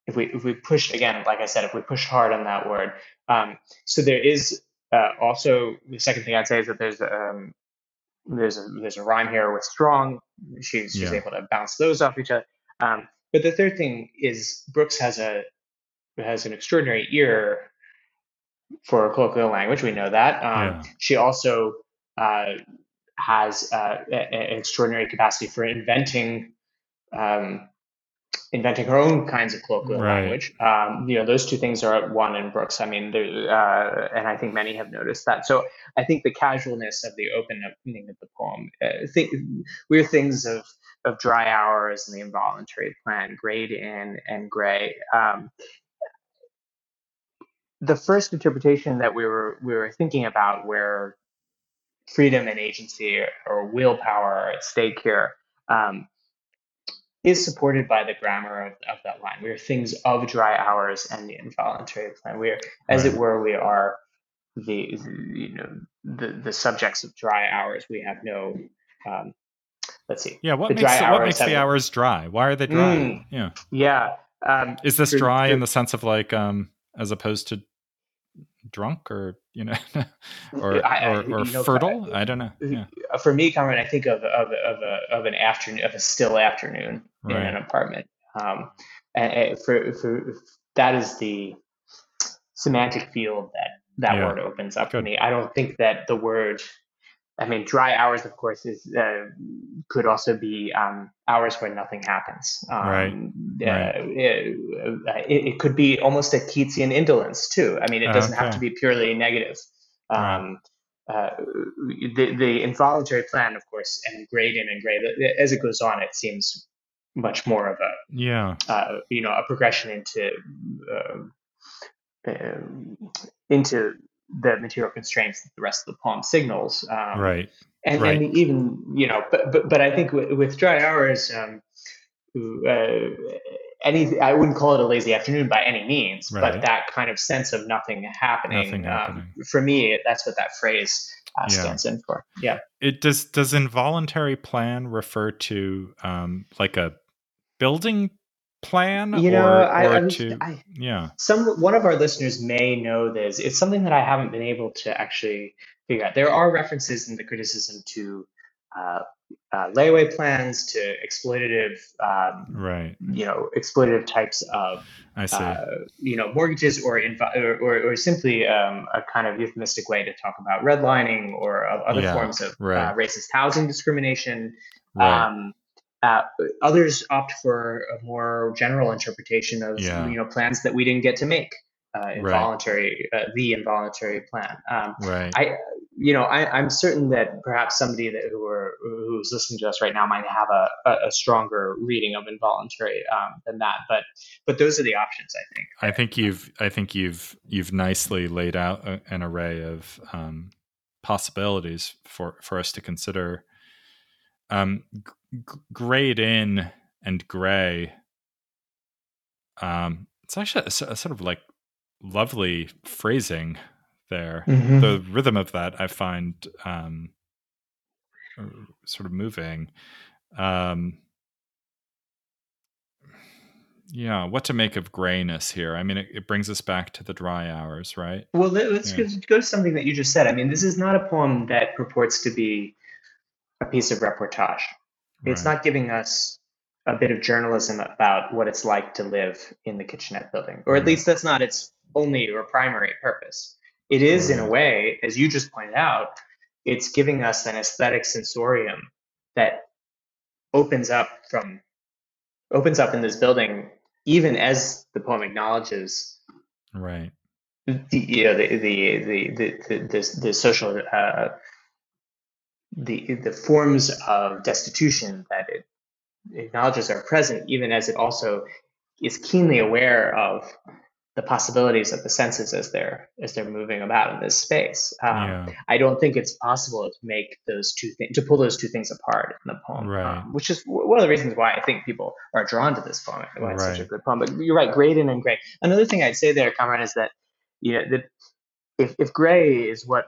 if we if we push again, like I said, if we push hard on that word, um, so there is uh, also the second thing I'd say is that there's um, there's a there's a rhyme here with strong. She's she's yeah. able to bounce those off each other. Um, but the third thing is Brooks has a has an extraordinary ear for colloquial language. We know that. Um, yeah. She also uh, has uh, an extraordinary capacity for inventing um, inventing her own kinds of colloquial right. language. Um, you know, those two things are at one in Brooks. I mean, uh, and I think many have noticed that. So I think the casualness of the opening of the poem, uh, think, we're things of of dry hours and the involuntary plan, Grayed in and Gray. Um, the first interpretation that we were we were thinking about, where freedom and agency or willpower are at stake here, um, is supported by the grammar of, of, that line. We are things of dry hours and the involuntary plan. We are, as right. it were, we are the, the, you know the the subjects of dry hours. We have no um, let's see. Yeah, what the makes the, what makes the hours dry? Why are they dry? Mm, yeah, yeah. Um, Is this dry in the sense of like um, as opposed to drunk or you know or I, or, or know, fertile? I, I, don't know. Yeah. Uh, for me, Kamran, I think of of of, a, of an afternoon of a still afternoon right. in an apartment. Um, and for, for that is the semantic field that that yeah. word opens up Good. for me. I don't think that the word I mean, dry hours, of course, is uh, could also be um, hours where nothing happens. Um, right. Uh, right. It, it, it, could be almost a Keatsian indolence too. I mean, it doesn't okay. have to be purely negative. Um, right. uh, the the involuntary plan, of course, and grayed in and grade as it goes on, it seems much more of a yeah uh, you know a progression into uh, um, into the material constraints that the rest of the poem signals. Um, right. And, right. and even you know, but but, but I think with, with dry hours, um, uh, any I wouldn't call it a lazy afternoon by any means, right. but that kind of sense of nothing happening. Nothing happening. Um, for me, that's what that phrase uh, yeah. stands in for. Yeah. It does. Does involuntary plan refer to um, like a building plan? You know, or, I, or I, to, I, yeah. Some one of our listeners may know this. It's something that I haven't been able to actually figure out. There are references in the criticism to uh, uh, layaway plans to exploitative, um, right? You know, exploitative types of, I see. Uh, you know, mortgages or, inv- or, or, or simply um, a kind of euphemistic way to talk about redlining or other yeah, forms of uh, right. racist housing discrimination. Right. Um, uh, others opt for a more general interpretation of yeah. you know plans that we didn't get to make. Uh, involuntary, right. uh, the involuntary plan. Um, right. I, you know, I, am certain that perhaps somebody that who are who's listening to us right now might have a, a, a stronger reading of involuntary um, than that. But but those are the options. I think. I think you've I think you've you've nicely laid out a, an array of um, possibilities for for us to consider. G- grayed in and gray. Um, it's actually a, a sort of like lovely phrasing there. Mm-hmm. The rhythm of that I find um, sort of moving. Um, yeah, what to make of grayness here? I mean, it, it brings us back to the dry hours, right? Well, let's yeah. go to something that you just said. I mean, this is not a poem that purports to be a piece of reportage. It's right. not giving us a bit of journalism about what it's like to live in the kitchenette building, or at right. least that's not its only or primary purpose. It is, in a way, as you just pointed out, it's giving us an aesthetic sensorium that opens up from opens up in this building, even as the poem acknowledges, right? The you know, the the the the the, the, the social uh, the the forms of destitution that it acknowledges are present, even as it also is keenly aware of the possibilities of the senses as they're as they're moving about in this space. Um, yeah. I don't think it's possible to make those two things to pull those two things apart in the poem, right. um, which is one of the reasons why I think people are drawn to this poem. Why it's right. such a good poem. But you're right, Grayed in and Gray. Another thing I'd say there, Kamran, is that you know that if if Gray is what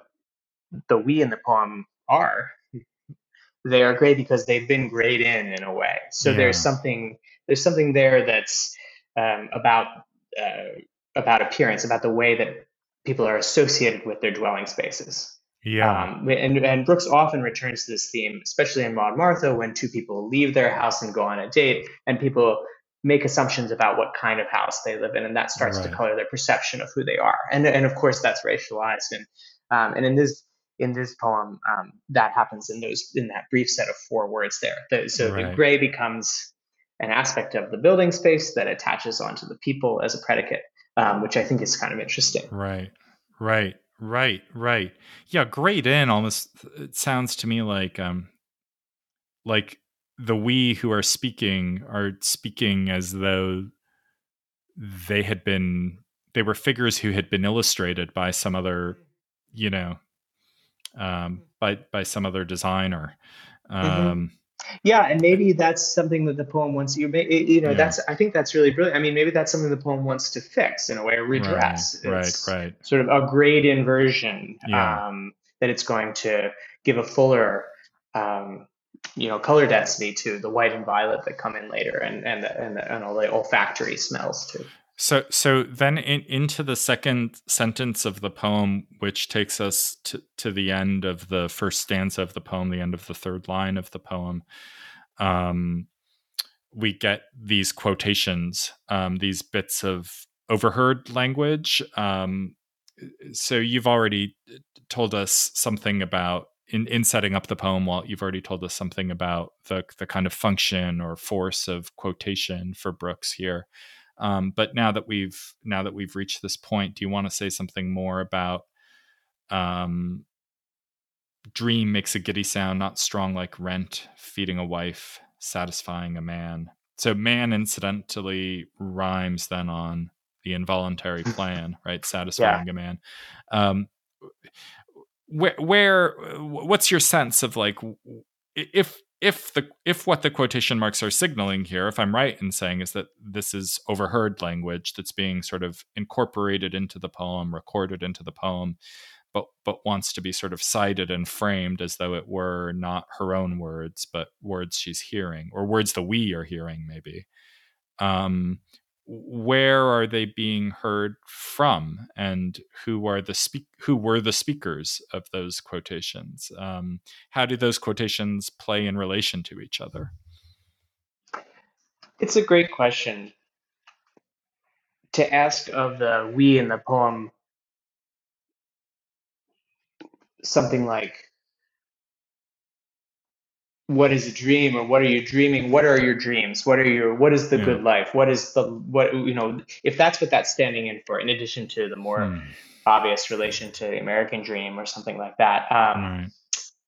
the we in the poem are, they are gray because they've been grayed in in a way. So yeah. there's something there's something there that's um, about uh, about appearance, about the way that people are associated with their dwelling spaces. Yeah. Um, and, and Brooks often returns to this theme, especially in Maud Martha, when two people leave their house and go on a date, and people make assumptions about what kind of house they live in, and that starts right. to color their perception of who they are. And and of course that's racialized. And um, and in this in this poem, um, that happens in those in that brief set of four words there. The, so right. the gray becomes an aspect of the building space that attaches onto the people as a predicate um, which I think is kind of interesting. Right, right, right, right. Yeah, grayed in almost. It sounds to me like um, like the we who are speaking are speaking as though they had been they were figures who had been illustrated by some other, you know, um, by by some other designer. Mm-hmm. Um, mm-hmm. Yeah, and maybe that's something that the poem wants you. You know, yeah. that's I think that's really brilliant. I mean, maybe that's something the poem wants to fix in a way, or redress. Right, right, right. Sort of a grade inversion yeah. um, that it's going to give a fuller, um, you know, color density to the white and violet that come in later, and and and, and all the olfactory smells too. So, so then in, into the second sentence of the poem, which takes us to, to the end of the first stanza of the poem, the end of the third line of the poem, um, we get these quotations, um, these bits of overheard language. Um, so you've already told us something about in, in setting up the poem. Well, you've already told us something about the the kind of function or force of quotation for Brooks here. Um, but now that we've now that we've reached this point, do you want to say something more about um, dream makes a giddy sound, not strong like rent, feeding a wife, satisfying a man. So man incidentally rhymes then on the involuntary plan, right? Satisfying yeah. a man. Um, where, where, what's your sense of like, if if the if what the quotation marks are signaling here, if I'm right in saying is that this is overheard language that's being sort of incorporated into the poem, recorded into the poem, but but wants to be sort of cited and framed as though it were not her own words, but words she's hearing or words that we are hearing, maybe. Um, where are they being heard from, and who are the speak who were the speakers of those quotations? Um, how do those quotations play in relation to each other? It's a great question to ask of the we in the poem something like what is a dream or what are you dreaming what are your dreams what are your what is the yeah. good life what is the what you know if that's what that's standing in for in addition to the more hmm. obvious relation to the american dream or something like that um,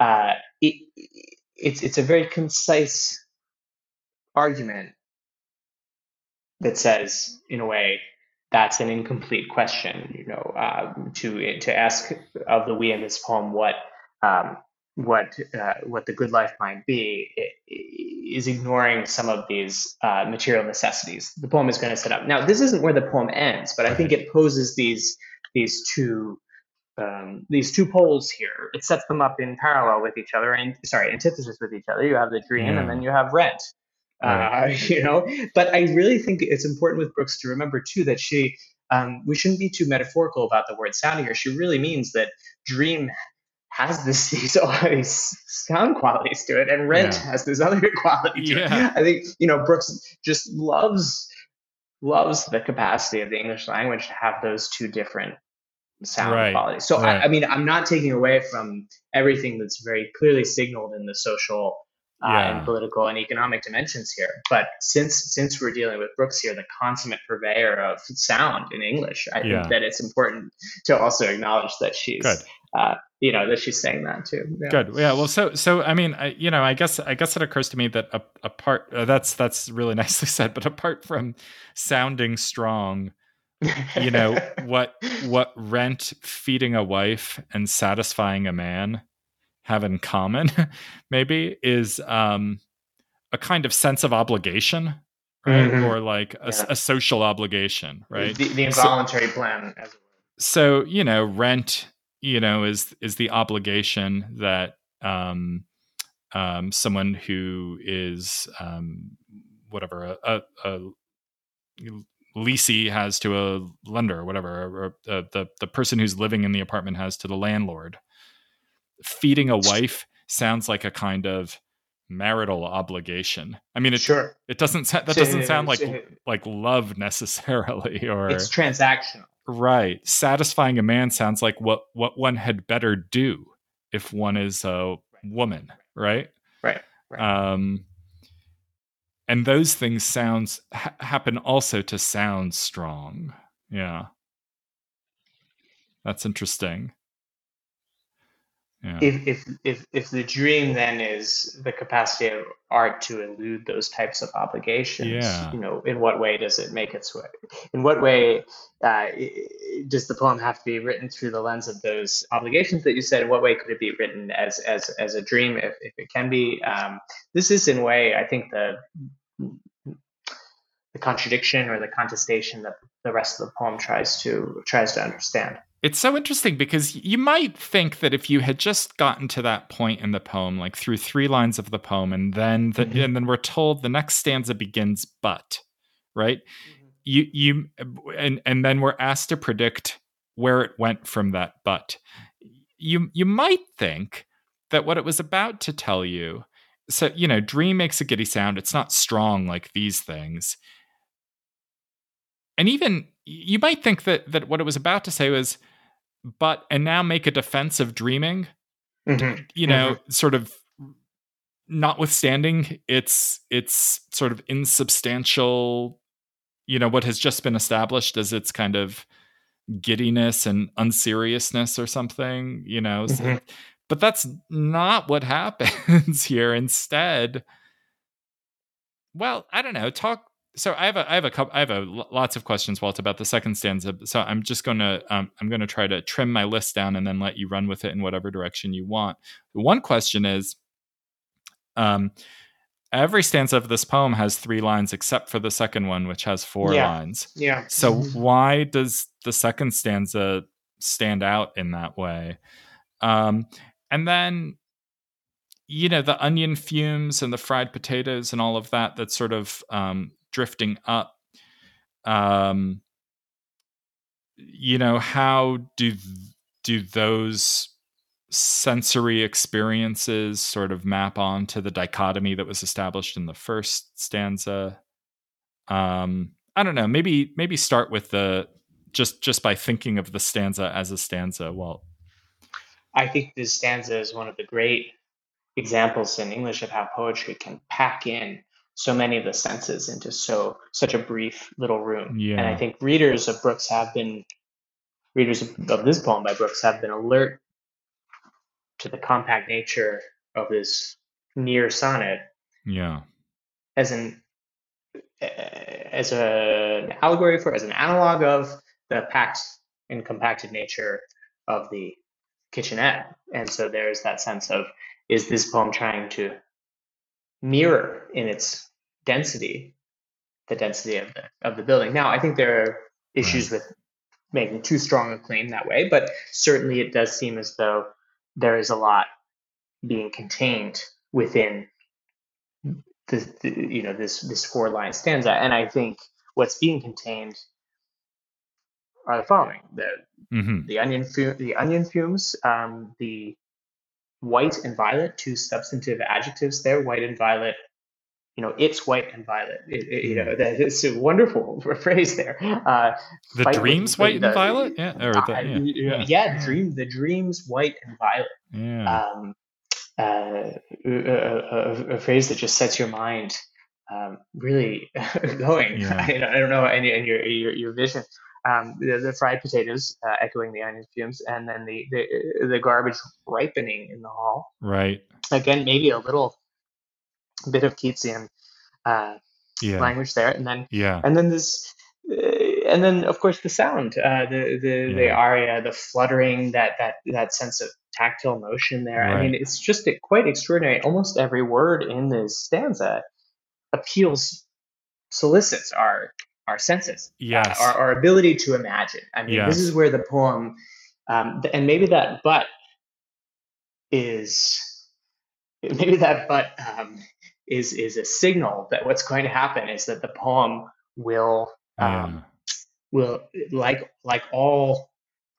right. uh, it, it's it's a very concise argument that says in a way that's an incomplete question. You know, uh, to to ask of the we in this poem what um, what uh, what the good life might be is ignoring some of these uh, material necessities. The poem is going to set up. Now, this isn't where the poem ends, but I think it poses these these two. Um, these two poles here, it sets them up in parallel with each other, and sorry, antithesis with each other. You have the dream, yeah. and then you have rent, Uh, you know, but I really think it's important with Brooks to remember too that she, um, we shouldn't be too metaphorical about the word sound here. She really means that dream has this these, these sound qualities to it, and rent yeah. has this other quality to yeah. it. I think you know Brooks just loves loves the capacity of the English language to have those two different sound right. qualities. So right. I, I mean, I'm not taking away from everything that's very clearly signaled in the social uh, yeah. and political and economic dimensions here. But since since we're dealing with Brooks here, the consummate purveyor of sound in English, I yeah. think that it's important to also acknowledge that she's. Uh, you know that she's saying that too. Yeah. Good. Yeah. Well, so so I mean, I, you know, I guess I guess it occurs to me that a, apart uh, that's that's really nicely said. But apart from sounding strong, you know what what rent feeding a wife and satisfying a man have in common, maybe, is um, a kind of sense of obligation, right? Mm-hmm. Or like a, yeah. a, social obligation, right? The, the involuntary so, plan, as it were. So you know, rent, you know, is is the obligation that um, um, someone who is um, whatever a, a, a leasee has to a lender or whatever, or, uh, the the person who's living in the apartment has to the landlord feeding a wife sounds like a kind of marital obligation. I mean, it sure. it doesn't that doesn't sound like like love necessarily, or it's transactional. Right. Satisfying a man sounds like what what one had better do if one is a woman, right? Right. right. Um, and those things sounds ha- happen also to sound strong. Yeah. That's interesting. Yeah. If, if if if the dream then is the capacity of art to elude those types of obligations, yeah. you know, in what way does it make its way? In what way uh, does the poem have to be written through the lens of those obligations that you said? In what way could it be written as as as a dream, if, if it can be? Um, this is in a way, I think the the contradiction or the contestation that the rest of the poem tries to tries to understand. It's so interesting because you might think that if you had just gotten to that point in the poem, like through three lines of the poem, and then the, mm-hmm. and then we're told the next stanza begins but, right? Mm-hmm. You you and and then we're asked to predict where it went from that but. You you might think that what it was about to tell you, so you know, dream makes a giddy sound. It's not strong like these things. And even you might think that that what it was about to say was but and now make a defense of dreaming mm-hmm. you know mm-hmm. sort of notwithstanding its its sort of insubstantial you know what has just been established as its kind of giddiness and unseriousness or something you know mm-hmm. so, but that's not what happens here. Instead, well, I don't know. Talk. So I have a I have a couple I have a lots of questions, Walt, about the second stanza. So I'm just gonna um, I'm gonna try to trim my list down and then let you run with it in whatever direction you want. One question is, um, every stanza of this poem has three lines except for the second one, which has four Yeah. lines. Yeah. So why does the second stanza stand out in that way? Um, and then, you know, the onion fumes and the fried potatoes and all of that that's sort of um, drifting up. Um, you know, how do do those sensory experiences sort of map on to the dichotomy that was established in the first stanza? um i don't know maybe maybe start with the just just by thinking of the stanza as a stanza well I think this stanza is one of the great examples in English of how poetry can pack in so many of the senses into so such a brief little room. And I think readers of Brooks have been readers of, of this poem by Brooks have been alert to the compact nature of this near sonnet yeah. as an as a, an allegory for as an analog of the packed and compacted nature of the kitchenette. And so there's that sense of is this poem trying to mirror in its density the density of the of the building. Now i think there are issues with making too strong a claim that way but certainly it does seem as though there is a lot being contained within the, the you know this this four line stanza. And i think what's being contained are the following. The hmm the onion fu- the onion fumes um, the white and violet two substantive adjectives there white and violet you know it's white and violet it, it- you know that is a wonderful phrase there uh, the dreams with white and the- violet yeah or the, I- yeah, yeah, yeah. dream the dreams white and violet yeah. um, uh, a, a, a phrase that just sets your mind um, really going. Yeah. I, I don't know, and, and your, your your vision. Um, the, the fried potatoes uh, echoing the onion fumes, and then the, the the garbage ripening in the hall. right Again, maybe a little bit of Keatsian uh, yeah. language there, and then yeah. and then this uh, and then of course the sound uh, the the the aria the fluttering that that that sense of tactile motion there. I mean it's just a, quite extraordinary. Almost every word in this stanza appeals solicits our our senses yes. uh, our, our ability to imagine. I mean Yes. this is where the poem um, and maybe that but is maybe that but um, is is a signal that what's going to happen is that the poem will um, will like like all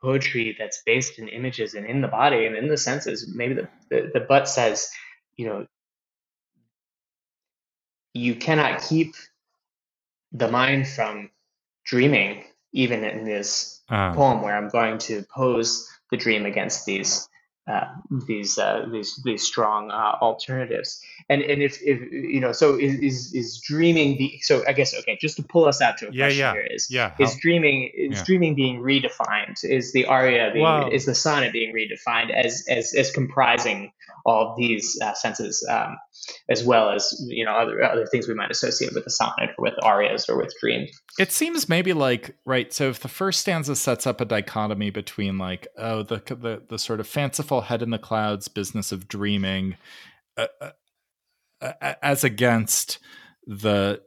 poetry that's based in images and in the body and in the senses maybe the, the, the but says you know you cannot keep the mind from dreaming even in this Um, poem where I'm going to pose the dream against these uh, these uh, these these strong uh, alternatives. And and if, if you know, so is, is is dreaming the so I guess okay, just to pull us out to a Yeah, question yeah, here is yeah, is dreaming is yeah. dreaming being redefined? Is the aria being Wow. is the sonnet being redefined as as as comprising all of these uh, senses um, as well as you know other other things we might associate with the sonnet or with arias or with dreams. It seems maybe like right. So if the first stanza sets up a dichotomy between like oh the the the sort of fanciful head in the clouds business of dreaming, uh, uh, uh, as against the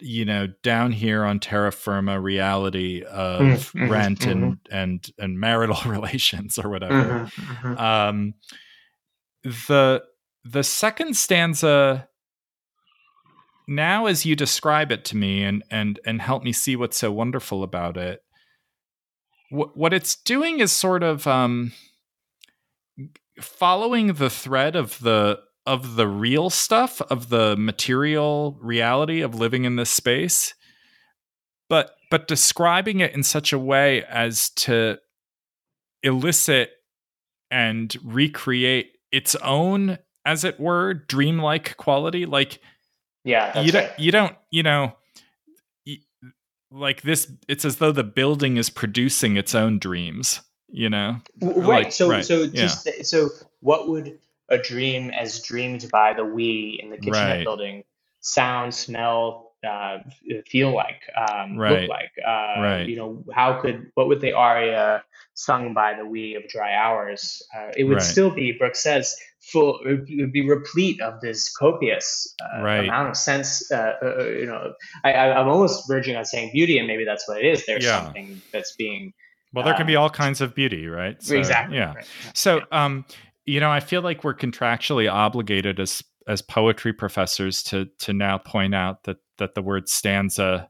you know down here on terra firma reality of Mm, mhm, rent and and and marital relations or whatever. Mm-hmm, um the the second stanza now as you describe it to me and and and help me see what's so wonderful about it what what it's doing is sort of um following the thread of the of the real stuff of the material reality of living in this space but but describing it in such a way as to elicit and recreate its own as it were dreamlike quality like Yeah, that's you don't right. you don't you know like this it's as though the building is producing its own dreams you know W- like, right so right, so yeah. just so what would a dream as dreamed by the we in the kitchenette Right. building sound, smell, uh, feel like, um, Right. look like? Uh, Right. You know, how could what would the aria sung by the we of Dry Hours? Uh, it would Right. still be, Brooks says, full. It would- be replete of this copious uh, Right. amount of sense. Uh, uh, you know, I, I'm almost verging on saying beauty, and maybe that's what it is. There's Yeah. something that's being Well, there can be Um, all kinds of beauty, right? So, exactly Yeah. right. So, um, you know, I feel like we're contractually obligated as as poetry professors to to now point out that that the word stanza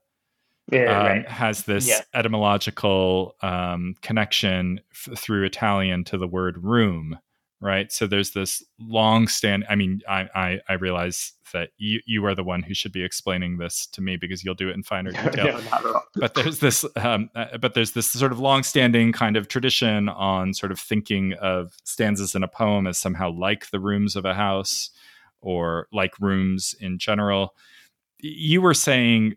Yeah, um, right. has this Yeah. etymological um, connection f- through Italian to the word room, right? So there's this long stand. I mean, I, I I realize that you you are the one who should be explaining this to me because you'll do it in finer detail no, not at all. but there's this um, uh, but there's this sort of long-standing kind of tradition on sort of thinking of stanzas in a poem as somehow like the rooms of a house or like rooms in general you were saying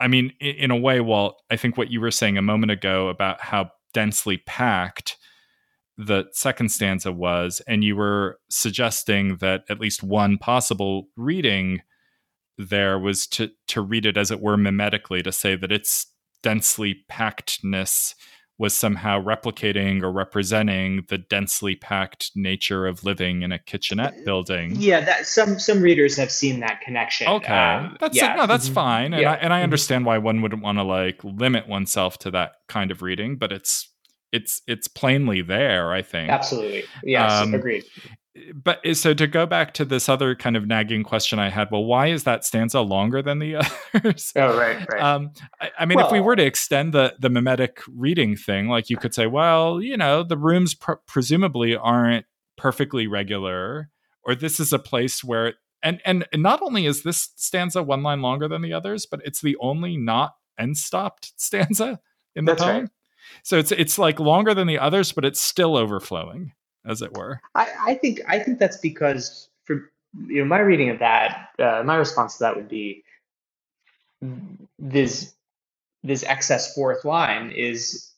i mean in a way walt i think what you were saying a moment ago about how densely packed the second stanza was and you were suggesting that at least one possible reading there was to to read it as it were mimetically to say that its densely packedness was somehow replicating or representing the densely packed nature of living in a kitchenette building. Yeah, that some some readers have seen that connection. Okay, Um, that's yeah. no, that's fine, and Yeah. I and I Mhm. understand why one wouldn't want to like limit oneself to that kind of reading, but it's it's it's plainly there. I think Absolutely. Yes, Um, agreed. But eh, so to go back to this other kind of nagging question I had, well, why is that stanza longer than the others? Oh, right, right. Um, I, I mean, if we were to extend the the mimetic reading thing, like you could say, well, you know, the rooms pr- presumably aren't perfectly regular, or this is a place where, and and not only is this stanza one line longer than the others, but it's the only not end stopped stanza in the poem. right. So it's it's like longer than the others, but it's still overflowing, as it were. I, I think I think that's because for you know my reading of that, uh, my response to that would be this this excess fourth line is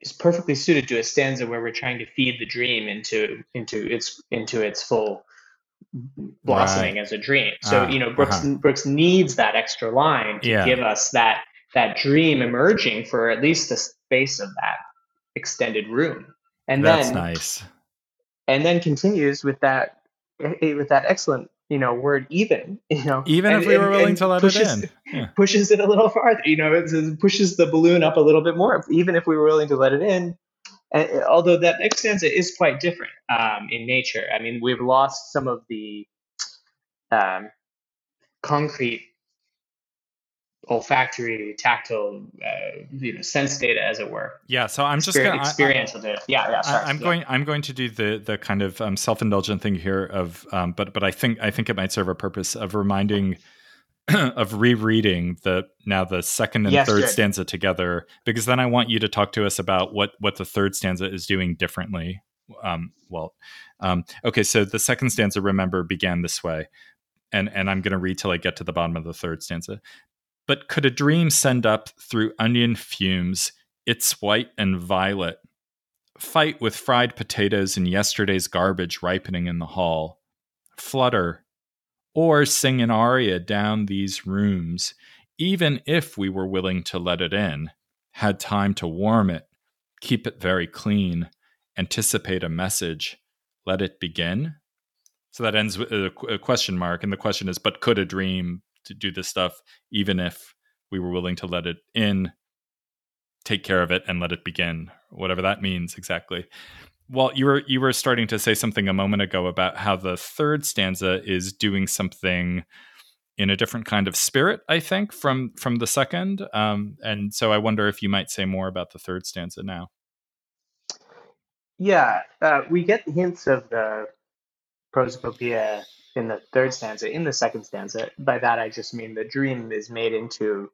is perfectly suited to a stanza where we're trying to feed the dream into into its into its full blossoming as a dream. So Ah, you know Brooks uh-huh. Brooks needs that extra line to Yeah. give us that that dream emerging for at least the space of that extended room. And That's then nice. And then continues with that eh, with that excellent you know word even you know Even and- if we were and- willing and to let pushes, it in. Yeah. pushes it a little farther you know it it pushes the balloon up a little bit more even if we were willing to let it in and, eh, although that next stanza is quite different um, in nature i mean we've lost some of the um, concrete olfactory tactile uh, you know sense data as it were Yeah. So I'm just gonna I- I- experiential data yeah yeah sorry. I'm Yeah. going. I'm going to do the the kind of um, self indulgent thing here of, um, but but I think I think it might serve a purpose of reminding of rereading the now the second and Yes, third good. stanza together because then I want you to talk to us about what what the third stanza is doing differently. Um, well, um, okay. So the second stanza, remember, began this way, and and I'm going to read till I get to the bottom of the third stanza. But could a dream send up through onion fumes its white and violet? Fight with fried potatoes and yesterday's garbage ripening in the hall. Flutter. Or sing an aria down these rooms, even if we were willing to let it in, had time to warm it, keep it very clean, anticipate a message, let it begin? So that ends with a, question mark. And the question is, but could a dream to do this stuff even if we were willing to let it in, take care of it, and let it begin, whatever that means exactly. Well, you were you were starting to say something a moment ago about how the third stanza is doing something in a different kind of spirit, I think, from from the second. Um, and so I wonder if you might say more about the third stanza now. Yeah, uh, we get hints of the prosopopoeia in the third stanza. In the second stanza, by that I just mean the dream is made into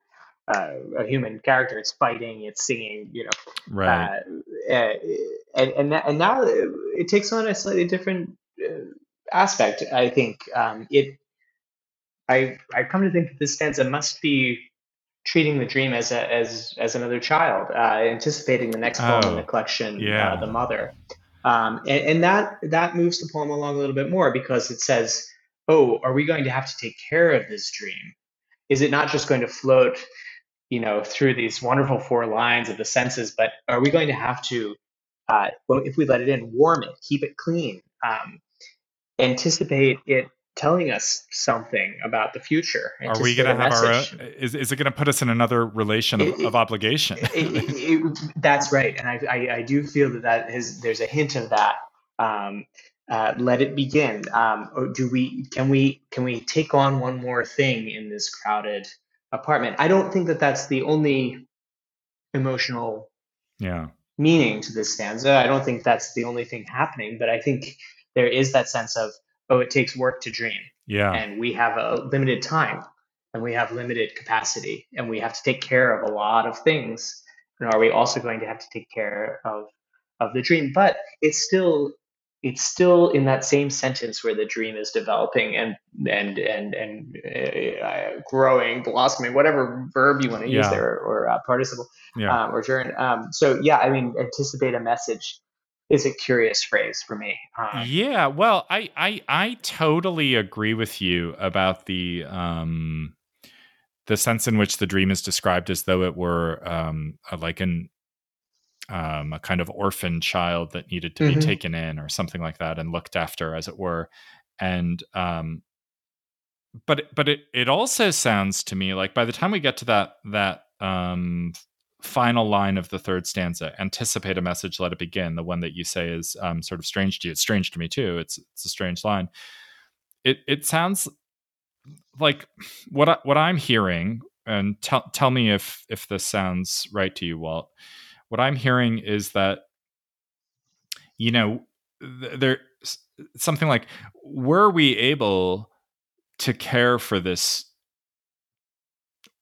uh, a human character. It's fighting, it's singing, you know. Right. Uh, uh, and and and now it takes on a slightly different uh, aspect. I think um, it. I I come to think that this stanza must be treating the dream as a as as another child, uh, anticipating the next poem in Oh, the collection, yeah. uh, the mother. Um, and, and that that moves the poem along a little bit more because it says, "Oh, are we going to have to take care of this dream? Is it not just going to float, you know, through these wonderful four lines of the senses, but are we going to have to, uh, if we let it in, warm it, keep it clean, um, anticipate it telling us something about the future. Are we going to have message. our own? Is, is it going to put us in another relation of, it, of obligation? it, it, that's right, and I, I, I, do feel that that is there's a hint of that. Um, uh, let it begin. Um, or do we? Can we? Can we take on one more thing in this crowded apartment? I don't think that that's the only emotional yeah meaning to this stanza. I don't think that's the only thing happening, but I think there is that sense of oh, it takes work to dream. Yeah. And we have a limited time and we have limited capacity and we have to take care of a lot of things. And are we also going to have to take care of of the dream? But it's still it's still in that same sentence where the dream is developing and and and and uh, growing, blossoming, whatever verb you want to use yeah. there, or uh, participle, yeah. um, or gerund. Um, so yeah, I mean, anticipate a message is a curious phrase for me. Um, yeah, well, I, I I totally agree with you about the um the sense in which the dream is described as though it were um a, like an um a kind of orphan child that needed to mm-hmm. be taken in or something like that and looked after as it were and um but but it it also sounds to me like by the time we get to that that um final line of the third stanza anticipate a message let it begin. The one that you say is um, sort of strange to you. It's strange to me too. It's it's a strange line. It it sounds like what I, what i'm hearing and tell tell me if if this sounds right to you walt. What i'm hearing is that you know th- there something like were we able to care for this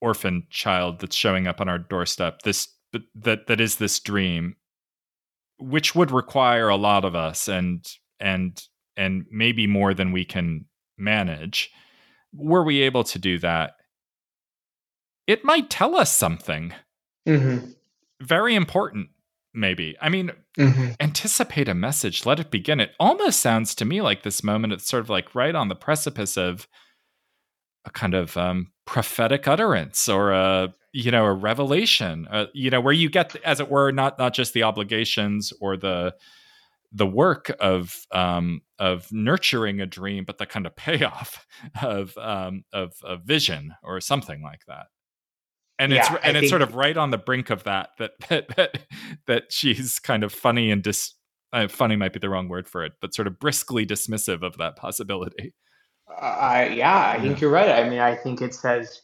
orphan child that's showing up on our doorstep this that that is this dream which would require a lot of us and and and maybe more than we can manage were we able to do that it might tell us something mm-hmm. very important maybe i mean mm-hmm. anticipate a message let it begin it almost sounds to me like this moment it's sort of like right on the precipice of a kind of um, prophetic utterance or a you know a revelation uh, you know where you get as it were not not just the obligations or the the work of um, of nurturing a dream but the kind of payoff of um, of a vision or something like that. And yeah, it's and I it's sort of right on the brink of that that that that, that she's kind of funny and dis uh, funny might be the wrong word for it but sort of briskly dismissive of that possibility uh, yeah, I think you're right. I mean, I think it says,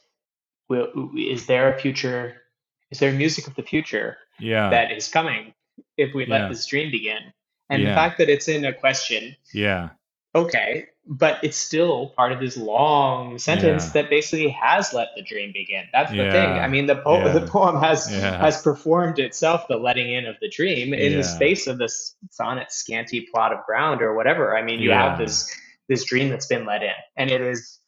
will, is there a future? Is there music of the future yeah. that is coming if we let yeah. this dream begin? And yeah. the fact that it's in a question, yeah, okay, but it's still part of this long sentence yeah. that basically has let the dream begin. That's the thing. I mean, the, po- the poem has has performed itself the letting in of the dream in the space of this sonnet scanty plot of ground or whatever. I mean, you have this this dream that's been let in, and it is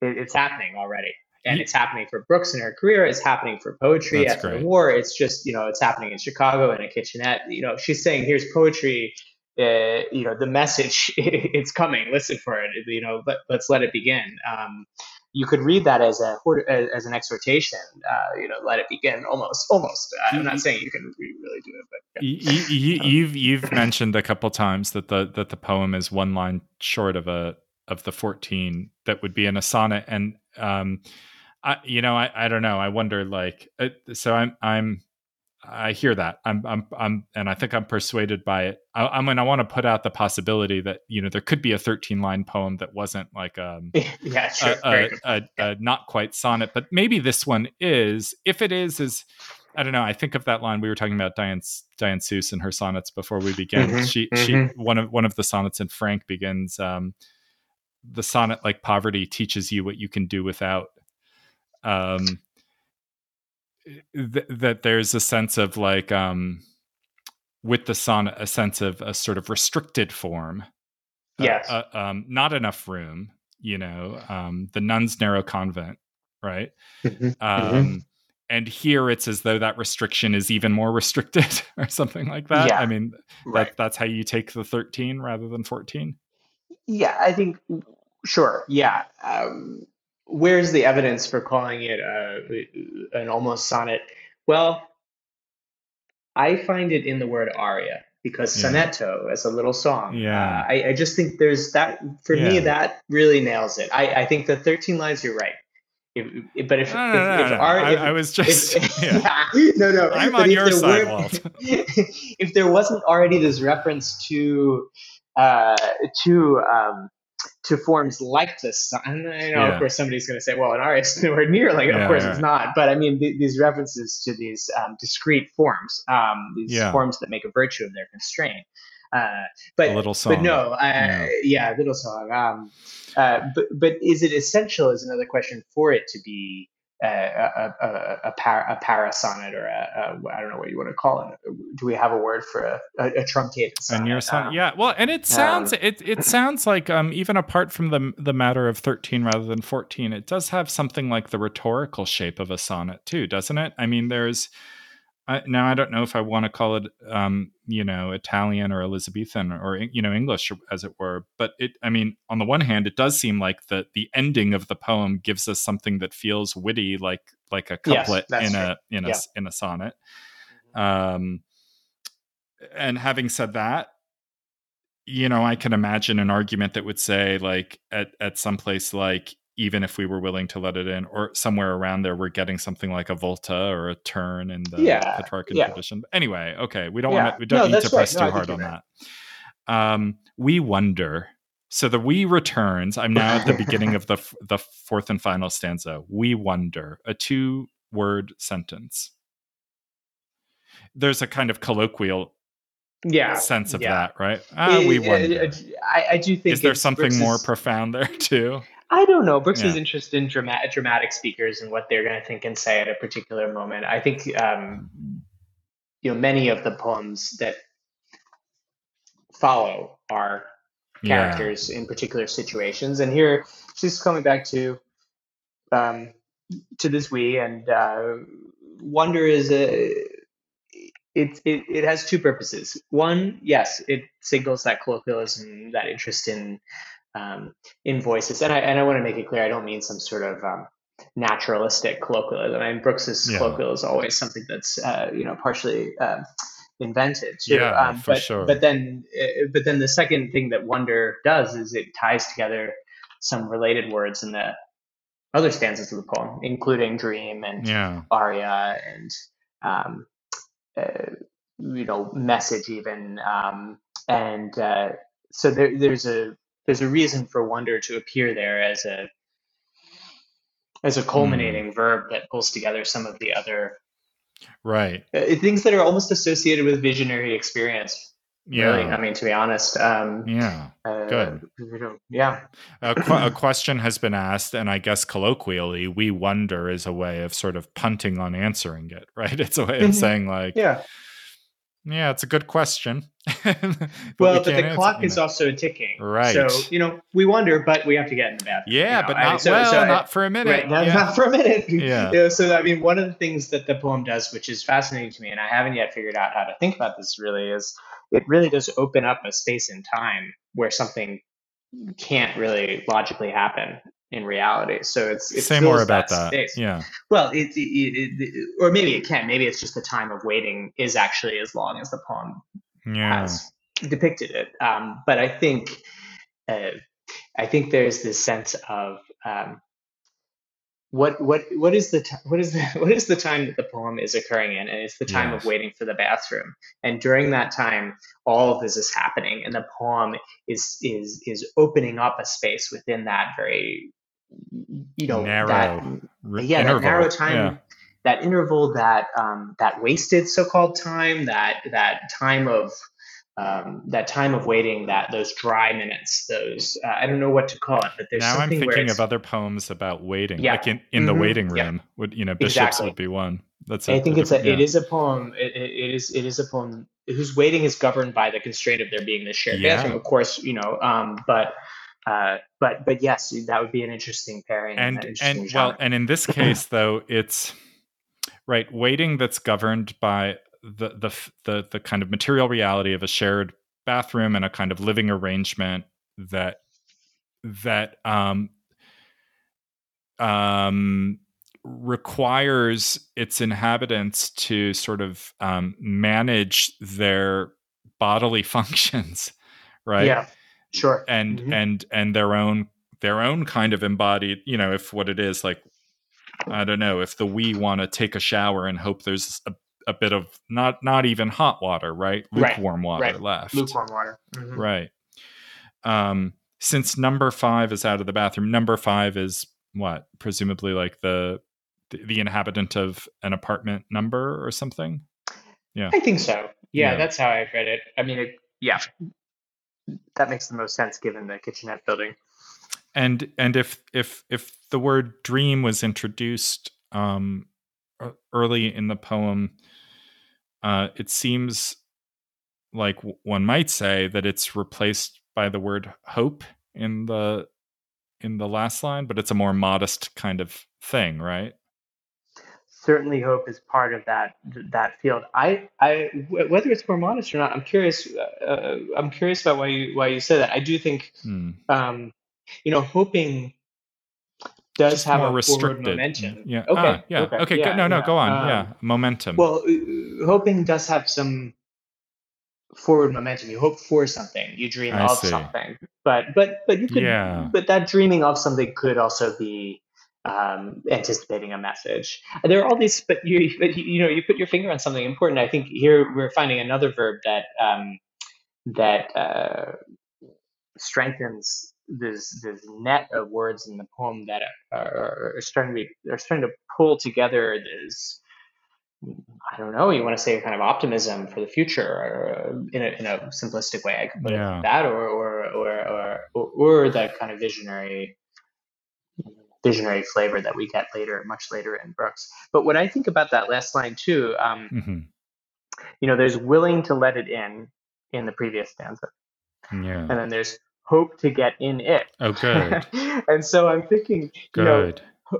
it, it's happening already. And it's happening for Brooks in her career. It's happening for poetry that's after great. the war. It's just you know it's happening in Chicago in a kitchenette. You know she's saying here's poetry. Uh, you know the message it's coming. Listen for it. You know let, let's let it begin. Um, you could read that as a as an exhortation. Uh, you know, let it begin. Almost, almost. Uh, I'm not saying you can really do it, but yeah. you, you, um, you've you've mentioned a couple times that the that the poem is one line short of a of the 14 that would be in a sonnet, and um, I you know I I don't know. I wonder like uh, so I'm I'm I hear that. I'm, I'm, I'm, and I think I'm persuaded by it. I, I mean, I want to put out the possibility that you know there could be a 13 line poem that wasn't like um, yeah, sure, a, a, a, a, not quite sonnet, but maybe this one is. If it is, is I don't know. I think of that line we were talking about Diane Diane Seuss and her sonnets before we began. Mm-hmm, she mm-hmm. she one of one of the sonnets in Frank begins um, the sonnet like poverty teaches you what you can do without. Um, th- that there's a sense of like um with the sonnet a sense of a sort of restricted form yes uh, uh, um, not enough room you know um the nun's narrow convent right mm-hmm. um mm-hmm. and here it's as though that restriction is even more restricted or something like that. Yeah, I mean, right. that, that's how you take the 13 rather than 14. Yeah, I think sure. Yeah. Um, where's the evidence for calling it uh, an almost sonnet? Well, I find it in the word aria because Yeah. sonetto as a little song. Yeah. Uh, I, I just think there's that for me that really nails it. I, I think the 13 lines you're right. If, if- but if, No, if, no, if no. I, I was just, yeah. no, no. I'm but on your side, were- Walt. if there wasn't already this reference to uh, to um, to forms like this, and I know, Yeah. of course, somebody's going to say, "Well, an aria is nowhere near like." Yeah, of course, yeah. it's not. But I mean, th- these references to these um, discrete forms, um, these forms that make a virtue of their constraint. Uh, but A little song. but no, I, Yeah. little song. Um, uh, but but is it essential? Is another question for it to be uh, a a a, a, par, a parasonnet or a, a I don't know what you want to call it. Do we have a word for a, a, a truncated a sonnet? near son Um, yeah well and it sounds it it sounds like um even apart from the the matter of 13 rather than 14 it does have something like the rhetorical shape of a sonnet too doesn't it i mean there's I, now i don't know if i want to call it um you know italian or elizabethan or you know english as it were but it i mean on the one hand it does seem like the the ending of the poem gives us something that feels witty like like a couplet that's in a in a Yeah. in a sonnet. Um and having said that you know i can imagine an argument that would say like at at some place like even if we were willing to let it in or somewhere around there we're getting something like a volta or a turn in the Yeah, petrarchan yeah. tradition but anyway okay we don't Yeah. want to we don't No, need to right. press No, too hard on right. that um we wonder so the we returns i'm now at the beginning of the the fourth and final stanza we wonder a two word sentence there's a kind of colloquial yeah, sense of yeah. that, right? Ah, we wonder. I, I do think Is there something more profound there too? I don't know. Brooks is Yeah. interested in dramatic, dramatic speakers and what they're going to think and say at a particular moment. I think, um, you know, many of the poems that follow are Yeah. characters in particular situations. And here she's coming back to um, to this we and uh, wonder is a it, it it has two purposes. One, yes, it signals that colloquialism, that interest in um, in voices, and I and I want to make it clear I don't mean some sort of um, naturalistic colloquialism. I mean Brooks's Yeah. colloquial is always something that's uh, you know partially um, invented. too. Yeah, um, for but, sure. But then, uh, but then the second thing that wonder does is it ties together some related words in the other stanzas of the poem, including dream and Yeah. aria and um, uh, you know message even um, and uh, so there, there's a there's a reason for wonder to appear there as a as a culminating verb that pulls together some of the other Right. uh, things that are almost associated with visionary experience Yeah. really i mean to be honest um, yeah. uh, Good. yeah A, qu- a question has been asked, and I guess colloquially, we wonder is a way of sort of punting on answering it, right? It's a way of Mhm. saying, like, yeah yeah, it's a good question. Well but the clock is also ticking Right. so you know we wonder but we have to get in the bathroom Yeah, you know, but I- not so- well, so I- not for a minute. Right, not, yeah. not for a minute. Yeah. You know, so I mean, one of the things that the poem does, which is fascinating to me, and I haven't yet figured out how to think about this really, is it really does open up a space and time where something can't really logically happen in reality. So it's it Say more about that. space. Yeah. Well, it, it, it, it, or maybe it can. Maybe it's just the time of waiting is actually as long as the poem Yeah. has depicted it. Um, but I think, uh, I think there's this sense of um, what what what is the t- what is the what is the time that the poem is occurring in, and it's the time Yes. of waiting for the bathroom. And during that time, all of this is happening, and the poem is is is opening up a space within that very you know Narrow that yeah interval. that narrow time Yeah. that interval that um, that wasted so-called time that that time of um, that time of waiting that those dry minutes those uh, i don't know what to call it but there's now I'm thinking of other poems about waiting, Yeah. like in, in the Mhm. waiting Yeah. room. Would you know Bishop's Exactly. would be one. That's i think it's a, different- it is a poem it, it, it is it is a poem whose waiting is governed by the constraint of there being this shared Yeah. bathroom of course you know um, but uh, but but yes that would be an interesting pairing and an interesting and well and in this case though it's right waiting that's governed by the the the the kind of material reality of a shared bathroom and a kind of living arrangement that that um um requires its inhabitants to sort of um, manage their bodily functions right? Yeah sure. and mm-hmm. and and their own their own kind of embodied you know if what it is like i don't know if the we want to take a shower and hope there's a, a bit of not not even hot water right? Lukewarm right. water right. left. Lukewarm water. Mm-hmm. right. Um since number five is out of the bathroom number five is what? Presumably like the the inhabitant of an apartment number or something? Yeah. I think so. Yeah, yeah. that's how i read it. I mean it, yeah that makes the most sense given the kitchenette building. And and if if if the word dream was introduced um early in the poem uh it seems like one might say that it's replaced by the word hope in the in the last line but it's a more modest kind of thing right certainly hope is part of that that field. I, I whether it's more modest or not, I'm curious. Uh, I'm curious about why you why you say that. I do think, hmm. um, you know, hoping does Just have more a restricted. momentum. Yeah. Okay. Ah, yeah. Okay. okay. Yeah, no. No. Yeah. Go on. Um, yeah. Momentum. Well, uh, hoping does have some forward momentum. You hope for something. You dream I of see. something. But but but you could. Yeah. But that dreaming of something could also be um, anticipating a message. There are all these, but you, but you know, you put your finger on something important. I think here we're finding another verb that um, that uh, strengthens this this net of words in the poem that are, are starting to be, are starting to pull together this. I don't know. You want to say kind of optimism for the future, or in a, in a simplistic way, I could put yeah. it that, or or, or or or that kind of visionary visionary flavor that we get later, much later in Brooks. But when I think about that last line too, um, mm-hmm. you know, there's willing to let it in in the previous stanza, yeah. and then there's hope to get in it. Oh, good. and so I'm thinking, good. you know,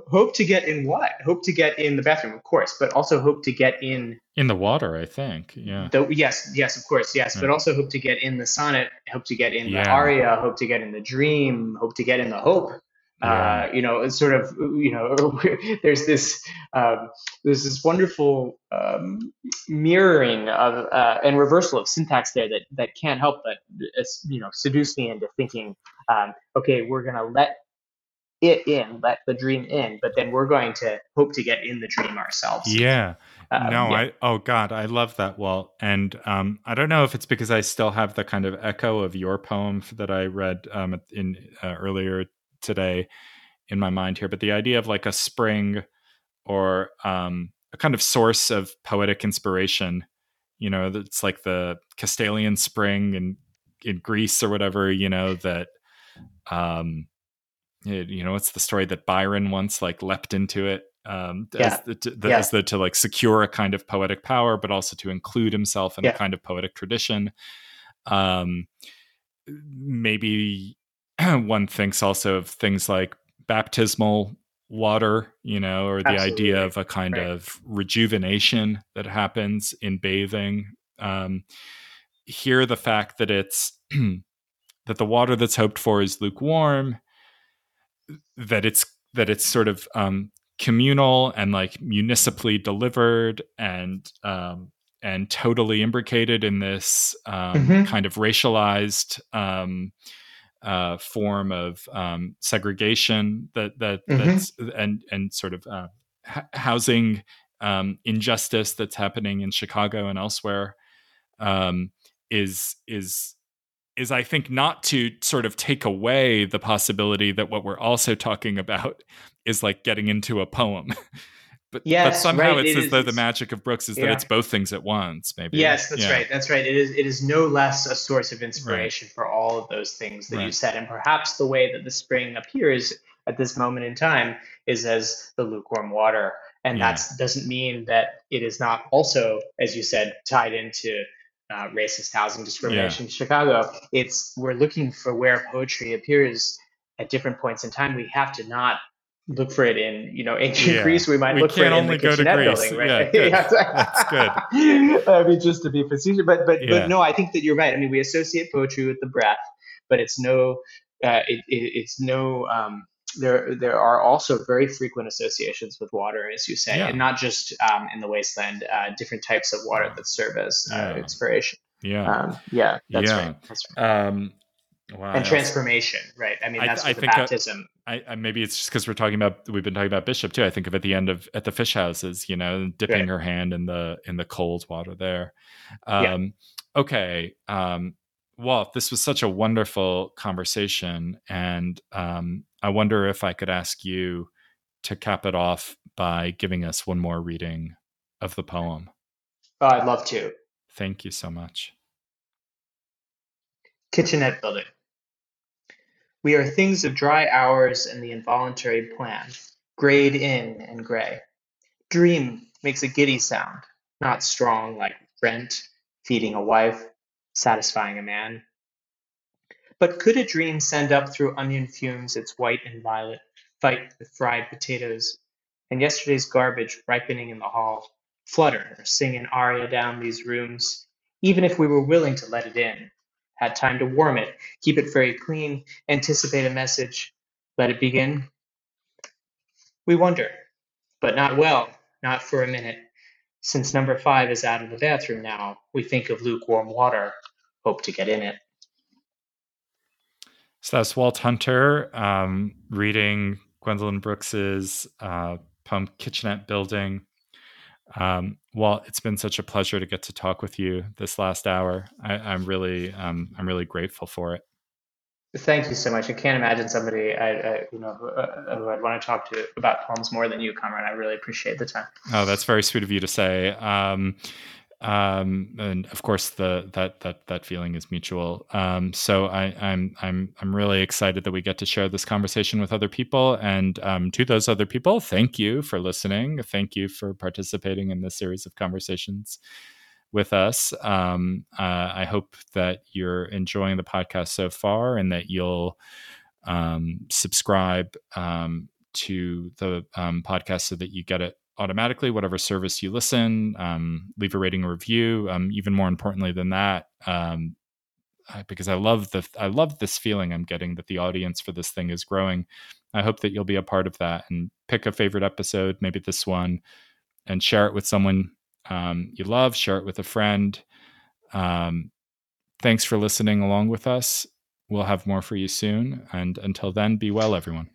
hope to get in what? Hope to get in the bathroom, of course, but also hope to get in in the water. I think, yeah. The, yes, yes, of course, yes, but also hope to get in the sonnet. Hope to get in yeah. the aria. Hope to get in the dream. Hope to get in the hope. Uh, you know, it's sort of, you know, there's this um, there's this wonderful um, mirroring of uh, and reversal of syntax there that that can't help but you know seduce me into thinking, um, okay, we're gonna let it in, let the dream in, but then we're going to hope to get in the dream ourselves. Yeah. Um, no, yeah. I oh god, I love that Walt, and um, I don't know if it's because I still have the kind of echo of your poem that I read um, in uh, earlier today in my mind here, but the idea of like a spring or um, a kind of source of poetic inspiration. You know, it's like the Castalian spring in in Greece or whatever. You know that. Um, it, you know, it's the story that Byron once like leapt into it um, yeah. as, the, the, yeah. as the to like secure a kind of poetic power, but also to include himself in yeah. a kind of poetic tradition. Um, maybe one thinks also of things like baptismal water, you know, or the Absolutely. idea of a kind right. of rejuvenation that happens in bathing. Um, here, the fact that it's that the water that's hoped for is lukewarm, that it's that it's sort of um, communal and like municipally delivered and um, and totally imbricated in this um, mm-hmm. kind of racialized um, uh, form of um, segregation that that mm-hmm. that's and and sort of uh, housing um, injustice that's happening in Chicago and elsewhere um, is is is I think not to sort of take away the possibility that what we're also talking about is like getting into a poem. but, yes, but somehow right. it's it as though the magic of Brooks is yeah. that it's both things at once. Maybe. Yes, that's yeah. right. That's right. It is. It is no less a source of inspiration right. for all of those things that right. you said, and perhaps the way that the spring appears at this moment in time is as the lukewarm water, and yeah. that doesn't mean that it is not also, as you said, tied into uh, racist housing discrimination in Chicago. It's we're looking for where poetry appears at different points in time. We have to not look for it in you know ancient yeah. Greece. We might we look for it in the kitchenette building, right? Yeah, good. That's good. I mean, just to be facetious, but but, yeah. but no, I think that you're right. I mean, we associate poetry with the breath, but it's no, uh, it, it, it's no. Um, there there are also very frequent associations with water, as you say, yeah. and not just um, in the wasteland. Uh, different types of water that serve as uh, inspiration. Yeah, um, yeah, that's yeah. right. That's right. Um, wow, and transformation, right? I mean, that's I, I think baptism. I, I, maybe it's just because we're talking about we've been talking about Bishop too. I think of at the end of at the fish houses, you know, dipping right. her hand in the in the cold water there. Um, yeah. Okay, um, Walt, this was such a wonderful conversation, and um, I wonder if I could ask you to cap it off by giving us one more reading of the poem. Oh, I'd love to. Thank you so much. Kitchenette building. We are things of dry hours and the involuntary plan, grayed in and gray. Dream makes a giddy sound, not strong like rent, feeding a wife, satisfying a man. But could a dream send up through onion fumes its white and violet fight with fried potatoes, and yesterday's garbage ripening in the hall, flutter or sing an aria down these rooms, even if we were willing to let it in, had time to warm it, keep it very clean, anticipate a message, let it begin? We wonder, but not well, not for a minute. Since number five is out of the bathroom now, we think of lukewarm water, hope to get in it. So that's Walt Hunter um, reading Gwendolyn Brooks's uh, poem Kitchenette Building. Um, Walt, it's been such a pleasure to get to talk with you this last hour. I, am really, um, I'm really grateful for it. Thank you so much. I can't imagine somebody I, I you know who, uh, who, I'd want to talk to about poems more than you, Kamran. I really appreciate the time. Oh, that's very sweet of you to say. Um, um, and of course the that that that feeling is mutual. Um, so I, I'm I'm I'm really excited that we get to share this conversation with other people. And um, to those other people, thank you for listening. Thank you for participating in this series of conversations with us. Um, uh, I hope that you're enjoying the podcast so far, and that you'll um, subscribe um, to the podcast so that you get it automatically, whatever service you listen. Um, leave a rating or review. Um, even more importantly than that, um, because I love the I love this feeling I'm getting that the audience for this thing is growing. I hope that you'll be a part of that and pick a favorite episode, maybe this one, and share it with someone um, you love. Share it with a friend. Um, thanks for listening along with us. We'll have more for you soon. And until then, be well, everyone.